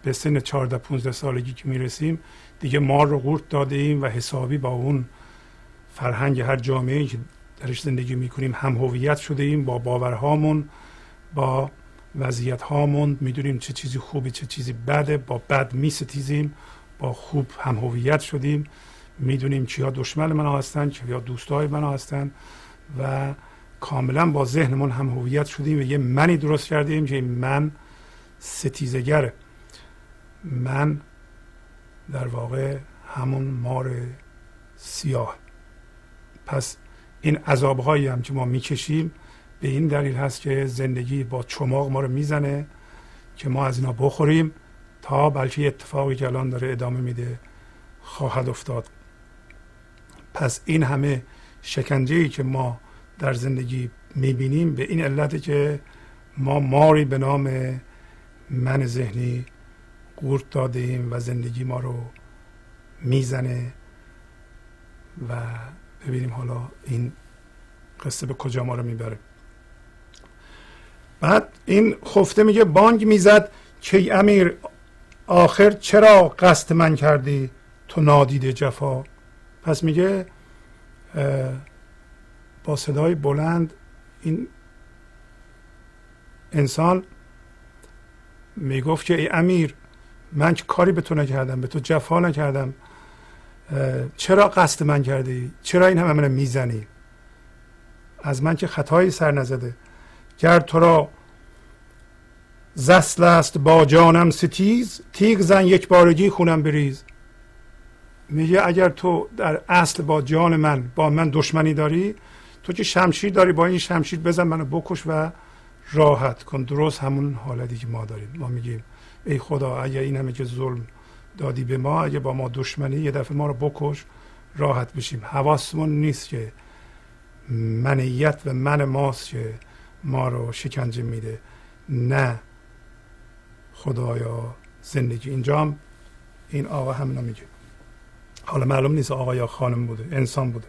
به سن 14 15 سالگی که می‌رسیم دیگه مار رو قورت داده ایم و حسابی با اون فرهنگ هر جامعه که درش زندگی می‌کنیم هم هویت شده ایم با باورهامون با وضعیت هامون می‌دونیم چه چیزی خوبه چه چیزی بده. با بد میستیزیم با خوب هم هویت شدیم. می‌دونیم چیا دشمن من هستن چیا دوستای من هستن و کاملا با ذهنمون هم هویت شدیم و یه منی درست کردیم که من ستیزگره من در واقع همون مار سیاه. پس این عذاب هایی هم که ما می‌کشیم به این دلیل هست که زندگی با چماق ما رو می‌زنه که ما از اینا بخوریم تا بلکه اتفاقی که الان داره ادامه میده خواهد افتاد. پس این همه شکنجه ای که ما در زندگی می‌بینیم به این علت که ما ماری به نام من ذهنی قورت داده و زندگی ما رو می‌زنه و ببینیم حالا این قصه به کجا ما رو می‌بره. بعد این خفته میگه بانگ می‌زد که امیر آخر چرا قصد من کردی؟ تو نادیده جفا. پس میگه با صدای بلند این انسان می‌گفت که ای امیر من که کاری به تو نکردم؟ به تو جفا نکردم. چرا قصد من کردی؟ چرا این همه من می‌زنی؟ از من که خطایی سر نزده. گر تو را. زسل است با جانم ستیز تیغ زن یک بارگی خونم بریز. میگه اگر تو در اصل با جان من با من دشمنی داری تو که شمشیر داری با این شمشیر بزن منو بکش و راحت کن. درست همون حالتی که ما داریم. ما میگیم ای خدا اگر این همه که ظلم دادی به ما اگه با ما دشمنی یه دفعه ما رو بکش راحت بشیم. حواسمون نیست که منیت و من ماست که ما رو شکنجه میده. نه خدایا زندگی اینجا هم این آقا همینو میگه. حالا معلوم نیست آقا یا خانم بوده انسان بوده.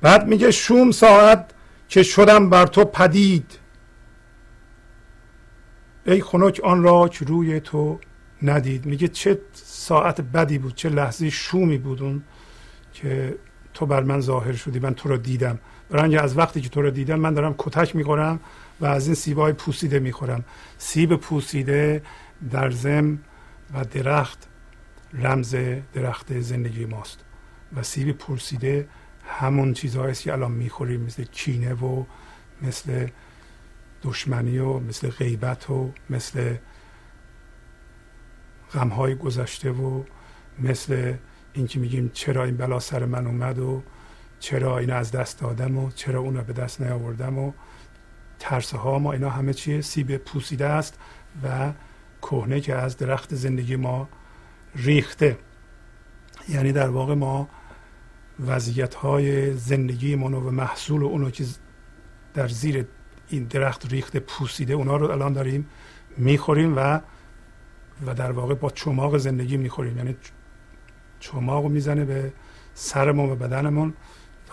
بعد میگه شوم ساعت که شدم بر تو پدید. ای خنک آن را که روی تو ندید. میگه چه ساعت بدی بود چه لحظه شومی بود اون که تو بر من ظاهر شدی من تو رو دیدم. برای از وقتی که تو رو دیدم من دارم کتک می‌خورم و از این سیبای پوسیده می‌خورم. سیب پوسیده در زم و درخت رمز درخت زندگی ماست و سیب پوسیده همون چیزهایی که الان می‌خوریم مثل کینه و مثل دشمنی و مثل غیبت و مثل غمهای گذشته و مثل اینکه میگیم چرا این بلا سر من اومد و چرا این از دست دادم و چرا اون به دست نیاوردم و ترس ها ما اینا همه چیه سیب پوسیده است و کهنه که از درخت زندگی ما ریخته. یعنی در واقع ما وضعیت های زندگی منو و محصول اونو که در زیر این درخت ریخته پوسیده اونا رو الان داریم می‌خوریم و و در واقع با چماق زندگی می‌خوریم. یعنی چماق رو می‌زنه به سرمون و بدنمون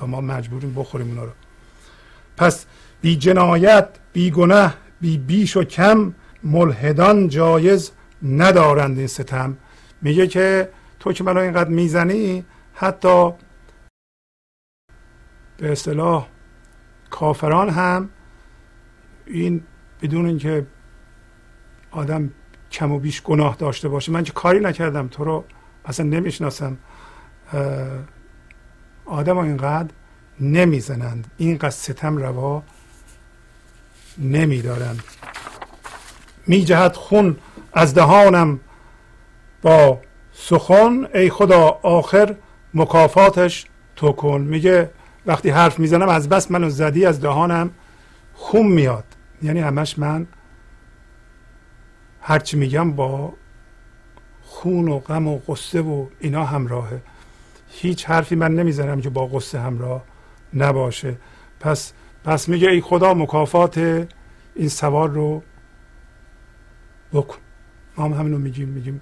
ما مجبوریم بخوریم اونا رو. پس بی جنایت بی گناه بی بیش و کم ملحدان جایز ندارند این ستم. میگه که تو که منو اینقدر می‌زنی حتی به اصطلاح کافران هم این بدون اینکه آدم کم و بیش گناه داشته باشه. من که کاری نکردم تو رو اصلا نمی‌شناسم. آدم ها اینقدر نمی‌زنند. اینقدر ستم روا نمیدارند. میجهد خون از دهانم با سخن. ای خدا آخر مکافاتش تو کن. میگه وقتی حرف می‌زنم از بس منو زدی از دهانم خون میاد. یعنی همش من هرچی میگم با خون و غم و قصه و اینا همراهه. هیچ حرفی من نمی‌زنم که با قصه همراه نباشه. پس پس میگه ای خدا مکافات این سوار رو بکن. ما هم همینو میگیم میگیم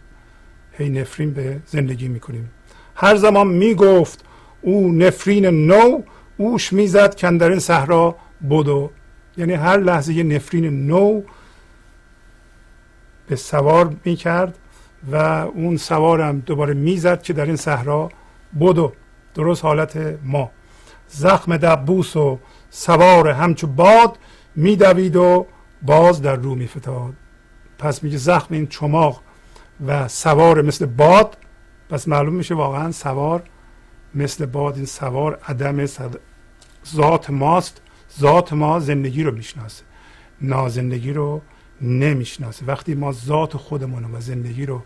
هی نفرین به زندگی می‌کنیم. هر زمان می‌گفت او نفرین نو اوش می‌زد که در این صحرا بدو. یعنی هر لحظه یه نفرین نو به سوار می‌کرد و اون سوارم دوباره می‌زد که در این صحرا بدو. درست حالت ما. زخم دبوس و سوار همچو باد میدوید و باز در رو میفتاد. پس میگه زخم این چماق و سوار مثل باد. پس معلوم میشه واقعا سوار مثل باد. این سوار عدم ذات ماست. ذات ما زندگی رو می‌شناسه. نازندگی رو نمی‌شناسه. وقتی ما ذات خودمون و زندگی رو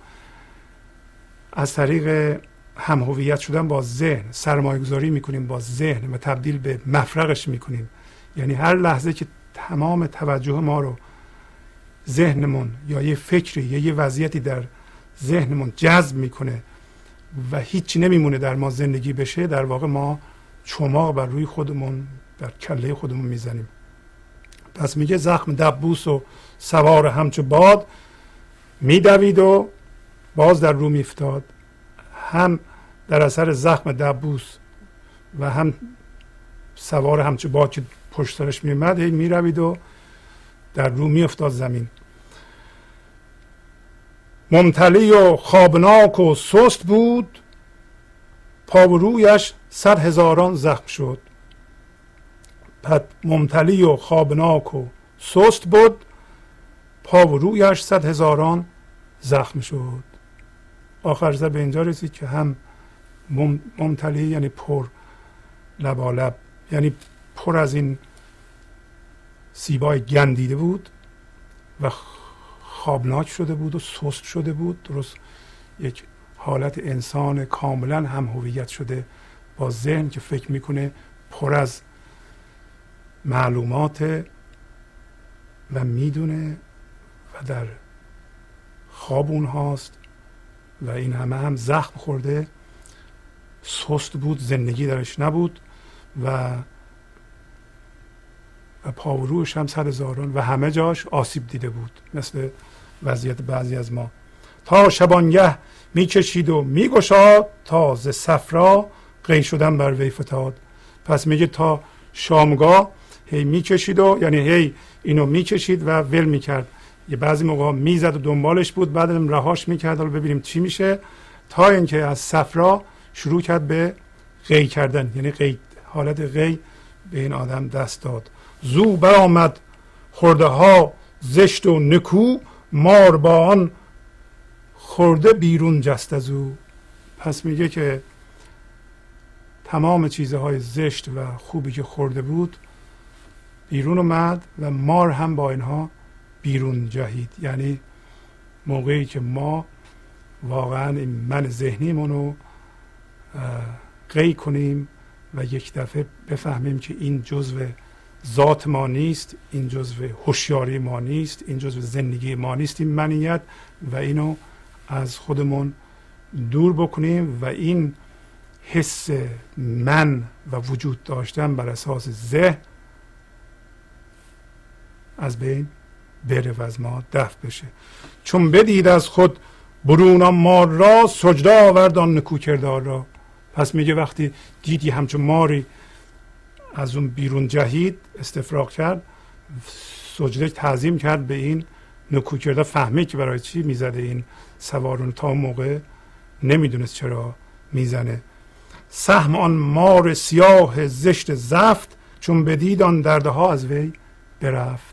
از طریق هم هویت شدن با ذهن سرمایه گذاری می‌کنیم با ذهن و تبدیل به مفرقش می‌کنیم. یعنی هر لحظه که تمام توجه ما رو ذهنمون یا یه فکری یا یه وضعیتی در ذهنمون جذب می‌کنه و هیچی نمیمونه در ما زندگی بشه در واقع ما چماق بر روی خودمون در کله خودمون می‌زنیم. پس میگه زخم دبوس و سوار همچو باد میدوید و باز در رو میفتاد هم در اثر زخم دبوس و هم سوار همچو باد که پشت سرش هی می‌روید و در رو میافتاد زمین. ممتلی و خوابناک و سست بود. پا و رویش صد هزاران زخم شد. پد ممتلی و خوابناک و سست بود. پا و رویش صد هزاران زخم شد. آخر زد به اینجا رسید که هم ممتلی یعنی پر لبالب یعنی پر از این سیبای گندیده بود و خوابناک شده بود و سست شده بود. درست یک حالت انسان کاملا هم هویت شده با ذهن که فکر می‌کنه پر از معلومات و می‌دونه و در خواب اونهاست. و این همه هم زخم خورده. سست بود زندگی درش نبود و و پاوروش هم سر زارون و همه جاش آسیب دیده بود مثل وضعیت بعضی از ما. تا شبانگه می‌کشید و میگشاد تا ز صفرا قی شدن بر وی فتاد. پس میگه تا شامگاه هی می‌کشید و یعنی هی اینو می‌کشید و ول می‌کرد. یه بعضی موقع می‌زد و دنبالش بود بعد رهاش می‌کرد. حالا ببینیم چی میشه. تا اینکه از صفرا شروع کرد به قی کردن. یعنی قی حالت قی به این آدم دست داد. زو برآمد خورده ها زشت و نکو مار با آن خورده بیرون جست از او. پس میگه که تمام چیزهای زشت و خوبی که خورده بود بیرون اومد و مار هم با اینها بیرون جهید. یعنی موقعی که ما واقعا این من ذهنیمون رو قی کنیم و یک دفعه بفهمیم که این جزو ذات ما نیست این جزو هوشیاری ما نیست این جزو زندگی ما نیست این منیت و اینو از خودمون دور بکنیم و این حس من و وجود داشتن بر اساس ذهن از بین بره و از ما دفع بشه. چون بدید از خود برون مار را سجده آورد آن نکو کردار را. پس میگه وقتی دیدی همچون ماری از اون بیرون جهید استفراغ کرد سجده تعظیم کرد به این نکو کرده فهمه که برای چی می‌زده این سوارون تا موقع نمی‌دونست چرا می‌زنه. سهم آن مار سیاه زشت زفت چون بدید آن درده از وی برفت.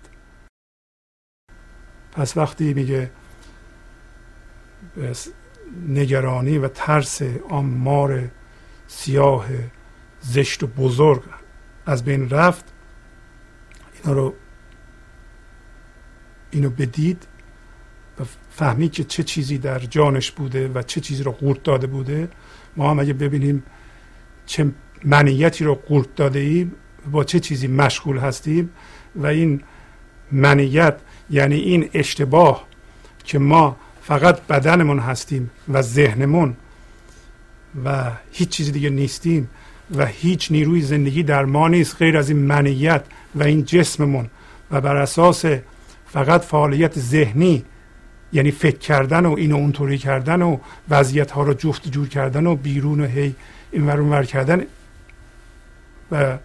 پس وقتی میگه نگرانی و ترس آن مار سیاه زشت و بزرگ از بین رفت اینا رو اینو بدید و فهمید که چه چیزی در جانش بوده و چه چیزی رو قورت داده بوده. ما هم اگه ببینیم چه منیتی رو قورت داده ایم با چه چیزی مشغول هستیم و این منیت یعنی این اشتباه که ما فقط بدنمون هستیم و ذهنمون و هیچ چیز دیگه نیستیم و هیچ نیروی زندگی در ما نیست غیر از این منیت و این جسممون و بر اساس فقط فعالیت ذهنی یعنی فکر کردن و اینو اونطوری کردن و وضعیت ها رو جفت جور کردن و بیرون و هی این ور کردن و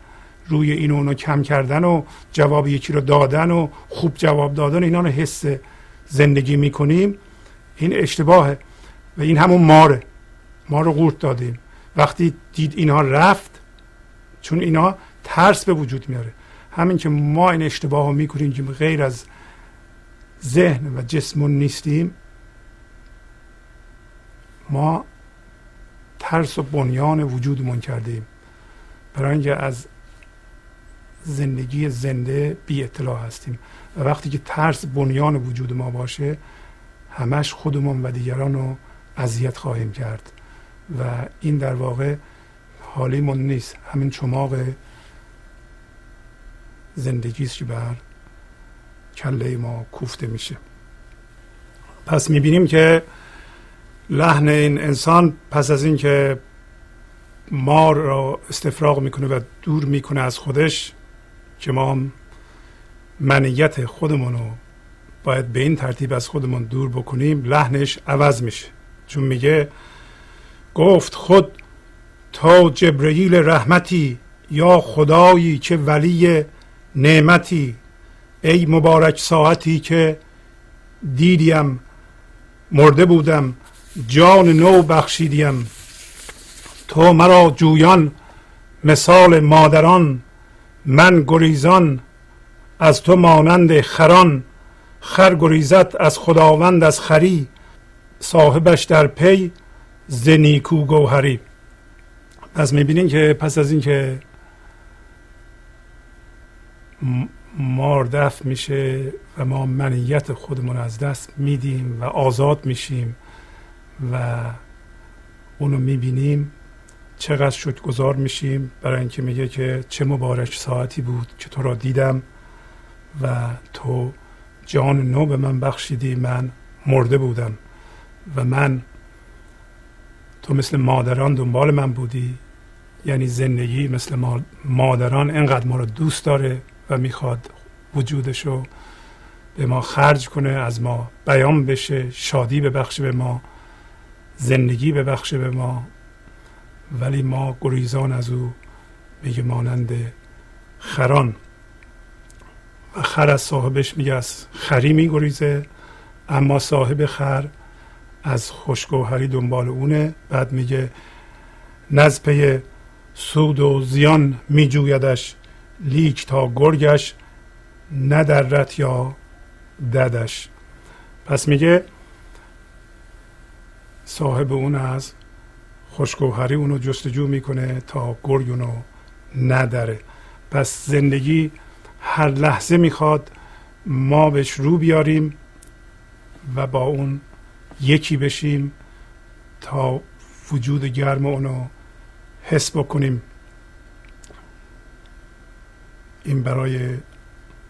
روی این اونو کم کردن و جواب یکی رو دادن و خوب جواب دادن اینا رو حس زندگی می‌کنیم. این اشتباهه و این همون ماره. ما رو قورت دادیم. وقتی دید اینها رفت چون اینا ترس به وجود میاره. همین که ما این اشتباه رو می‌کنیم که غیر از ذهن و جسمون نیستیم ما ترس و بنیان وجودمون کردیم. برای اینکه از زندگی زنده بی اطلاع هستیم. و وقتی که ترس بنیان وجود ما باشه همش خودمون و دیگران رو اذیت خواهیم کرد. و این در واقع حالیمون نیست. همین چماق زندگی است که بر کله ما کوفته میشه. پس می‌بینیم که لحن این انسان پس از اینکه ما را استفراغ می‌کنه و دور می‌کنه از خودش که ما منیت خودمون رو باید به این ترتیب از خودمون دور بکنیم لحنش عوض میشه. چون میگه گفت خود تا جبرئیل رحمتی یا خدایی که ولی نعمتی ای مبارک ساعتی که دیدیم مرده بودم جان نو بخشیدیم. تو مرا جویان مثال مادران من گریزان از تو مانند خران خر گریزت از خداوند از خری صاحبش در پی زنیکو گوهری. پس می‌بینین که پس از اینکه مار دفع میشه و ما منیت خودمون از دست میدیم و آزاد میشیم و اونو می‌بینیم چقدر شد گذار میشیم برای اینکه میگه که چه مبارک ساعتی بود که تو را دیدم و تو جان نو به من بخشیدی من مرده بودم و من تو مثل مادران دنبال من بودی. یعنی زندگی مثل مادران انقدر ما رو دوست داره و می‌خواد وجودش رو به ما خرج کنه از ما بیان بشه شادی ببخشه به ما زندگی ببخشه به ما. ولی ما گریزان از او میگه مانند خران. و خر از صاحبش میگه از خری میگریزه اما صاحب خر از خوشگوهری دنبال اونه. بعد میگه نزپه سود و زیان میجویدش لیک تا گرگش ندرت یا ددش. پس میگه صاحب اون از خوشگوهری اونو جستجو می‌کنه تا گرگ اونو ندره. پس زندگی هر لحظه می‌خواد ما بهش رو بیاریم و با اون یکی بشیم تا وجود گرم اونو حس بکنیم. این برای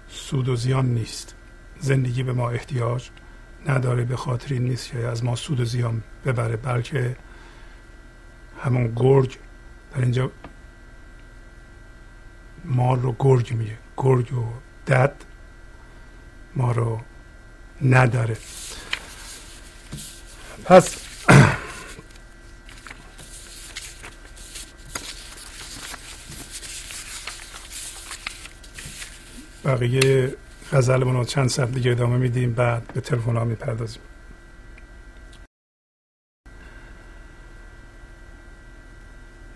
سود و زیان نیست. زندگی به ما احتیاج نداره به خاطر این نیست که از ما سود و زیان ببره بلکه همون گرگ در اینجا مار رو گرگ میگه. گرگ و دد ما رو نداره. پس بقیه غزلمون رو چند سب دیگه ادامه میدیم بعد به تلفن ها می‌پردازیم.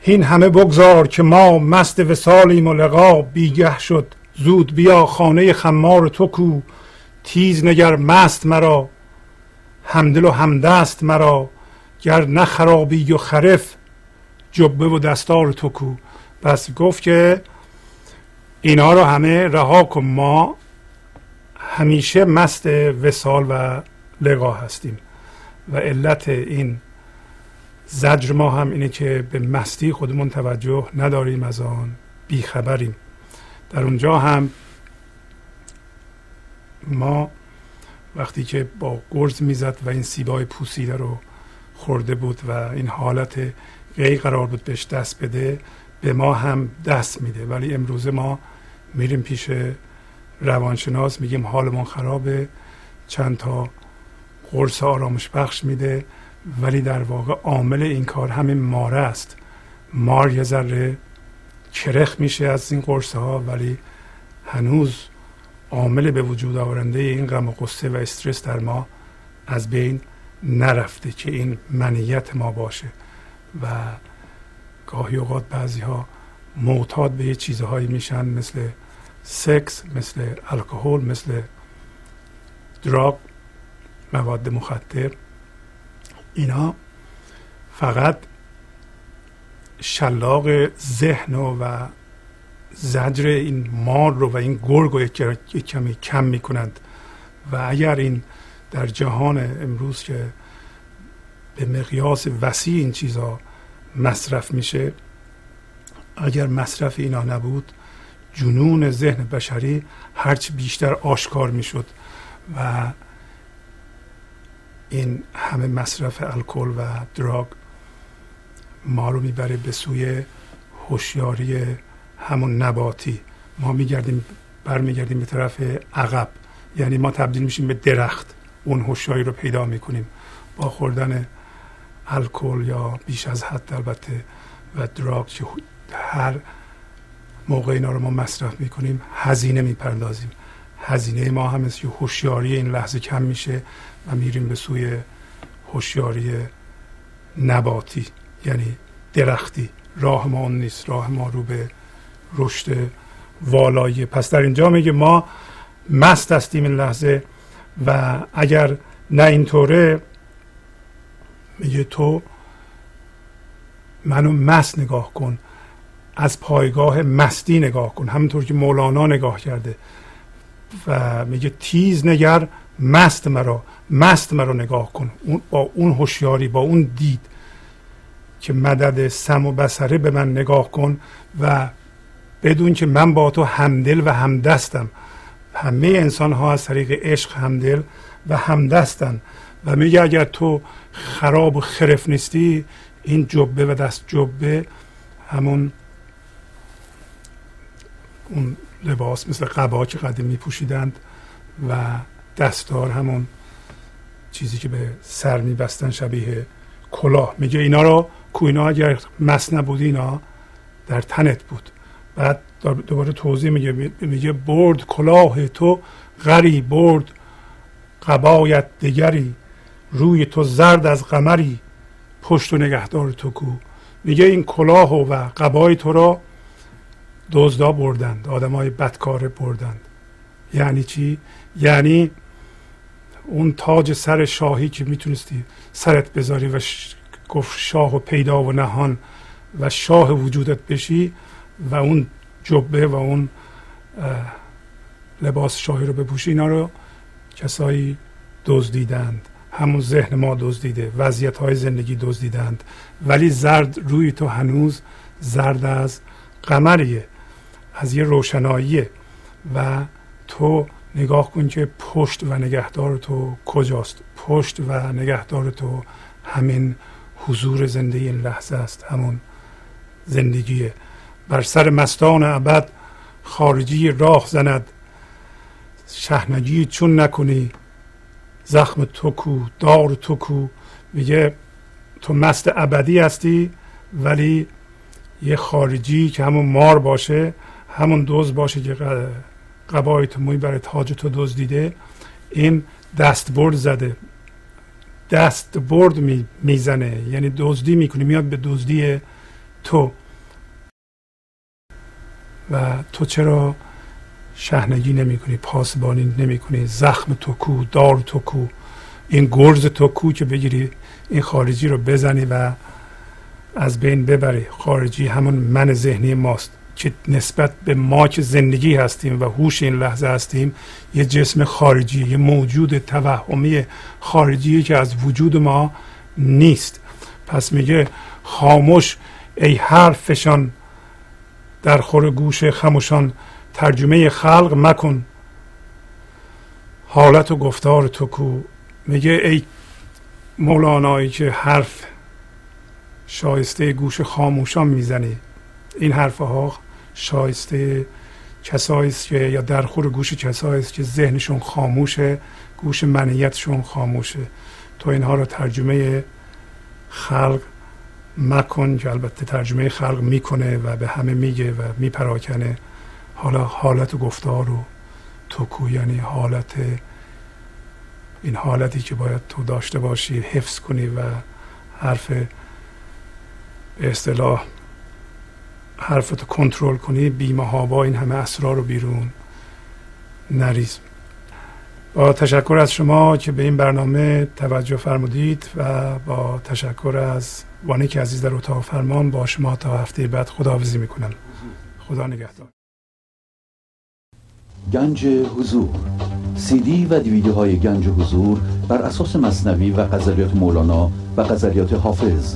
این همه بگذار که ما مست وسالیم و لقا بیگه شد. زود بیا خانه خمار تو کو. تیز نگر مست مرا. همدل و همدست مرا. گر نه خرابی و خرف جبه و دستار تو کو. پس گفت که اینا رو همه رها کن. ما همیشه مست وسال و لقا هستیم. و علت این زجر ما هم اینه که به مستی خودمون توجه نداریم از آن بیخبریم. در اونجا هم ما وقتی که با گرز می‌زد و این سیبای پوسیده رو خورده بود و این حالت غی قرار بود بهش دست بده به ما هم دست میده. ولی امروز ما میریم پیش روانشناس میگیم حالمون خرابه چند تا قرص آرامش بخش میده. ولی در واقع عامل این کار همین ماره است. مار یه ذره کرخ میشه از این قرص ها ولی هنوز عامل به وجود آورنده این غم و قصه و استرس در ما از بین نرفته که این منیت ما باشه. و گاهی اوقات بعضی ها معتاد به یه چیزهایی میشن مثل سکس مثل الکل مثل دراگ مواد مخدر. اینا فقط شلاق ذهن و زجر این مار رو و این گرگ رو یک کمی کم می‌کنند و اگر این در جهان امروز که به مقیاس وسیع این چیزها مصرف میشه اگر مصرف اینا نبود جنون ذهن بشری هرچی بیشتر آشکار می‌شد و این همه مصرف الکل و دراگ ما رو می‌بره به سوی هوشیاری همون نباتی. ما میگردیم برمیگردیم به طرف عقب. یعنی ما تبدیل میشیم به درخت. اون هوشیاری رو پیدا می‌کنیم. با خوردن الکل یا بیش از حد البته و دراگ که هر موقع اینا رو ما مصرف می‌کنیم هزینه می‌پردازیم. هزینه ما هم مثل هوشیاری این لحظه کم میشه. و میریم به سوی هوشیاری نباتی یعنی درختی. راه ما اون نیست. راه ما رو به رشد والایی. پس در اینجا میگه ما مست هستیم این لحظه و اگر نه اینطوره میگه تو منو مست نگاه کن. از پایگاه مستی نگاه کن. همونطور که مولانا نگاه کرده. و میگه تیز نگر مست مرا مست مرا نگاه کن. اون با اون هوشیاری با اون دید که مدد سم و بسره به من نگاه کن و بدون که من با تو همدل و همدستم. همه انسان ها از طریق عشق همدل و همدستن. و میگه اگر تو خراب و خرف نیستی این جبه و دست جبه همون اون لباس مثل قبا که قدیم پوشیدند و دستار همون چیزی که به سر میبستن شبیه کلاه. میگه اینا رو کوینا اگر مس نبودی اینا در تنت بود. بعد دوباره توضیح میگه میگه برد کلاه تو غری برد قبایت دیگری روی تو زرد از قمری پشت و نگهدار تو کو. میگه این کلاه و قبای تو را دزدا بردند آدم های بدکاره بردند. یعنی چی؟ یعنی اون تاج سر شاهی که می‌تونستی سرت بذاری و گفت شاه و پیدا و نهان و شاه وجودت بشی و اون جبه و اون لباس شاهی رو بپوشی اینا رو کسایی دزدیدند همون ذهن ما دزدیده وضعیت های زندگی دزدیدند ولی زرد روی تو هنوز زرد از قمریه از یه روشناییه و تو نگاه کن که پشت و نگهدار تو کجاست. پشت و نگهدار تو همین حضور زندگی این لحظه است همون زندگیه بر سر مستان ابد خارجی راه زند. شهنگی چون نکنی زخم تو کو دار تو کو. میگه تو مست ابدی هستی ولی یه خارجی که همون مار باشه همون دوز باشه که قبای تو موی برای تاج تو دوز دیده این دست برد زده. دست برد می می‌زنه. یعنی دزدی می‌کنه میاد به دزدی تو. و تو چرا شهنگی نمی کنی پاسبانی نمی کنی زخم تو کو دار تو کو. این گرز تو کو که بگیری این خارجی رو بزنی و از بین ببری. خارجی همون من ذهنی ماست. که نسبت به ما که زندگی هستیم و هوش این لحظه هستیم یه جسم خارجی یه موجود توهمی خارجی که از وجود ما نیست. پس میگه خاموش ای حرفشان در خور گوش خموشان ترجمه خلق مکن. حالت و گفتار تو کو. میگه ای مولانایی که حرف شایسته گوش خاموشان می‌زنی. این حرف ها شایسته کسایی که یا در خور گوش کسایی که ذهنشون خاموشه گوش منیتشون خاموشه. تو اینها رو ترجمه خلق مکن که البته ترجمه خلق می‌کنه و به همه میگه و میپراکنه. حالا حالت گفتار و توکو یعنی حالت این حالتی که باید تو داشته باشی حفظ کنی و حرف به اصطلاح حرفتو کنترل کنی بیمه ها با این همه اسرار رو بیرون نریز. با تشکر از شما که به این برنامه توجه فرمودید و با تشکر از که عزیز در اتاق فرمان با شما تا هفته بعد خداحافظی می‌کنم. خدا نگهدار. گنج حضور. سی دی و دیویدیو های گنج حضور بر اساس مصنوی و غزلیات مولانا و غزلیات حافظ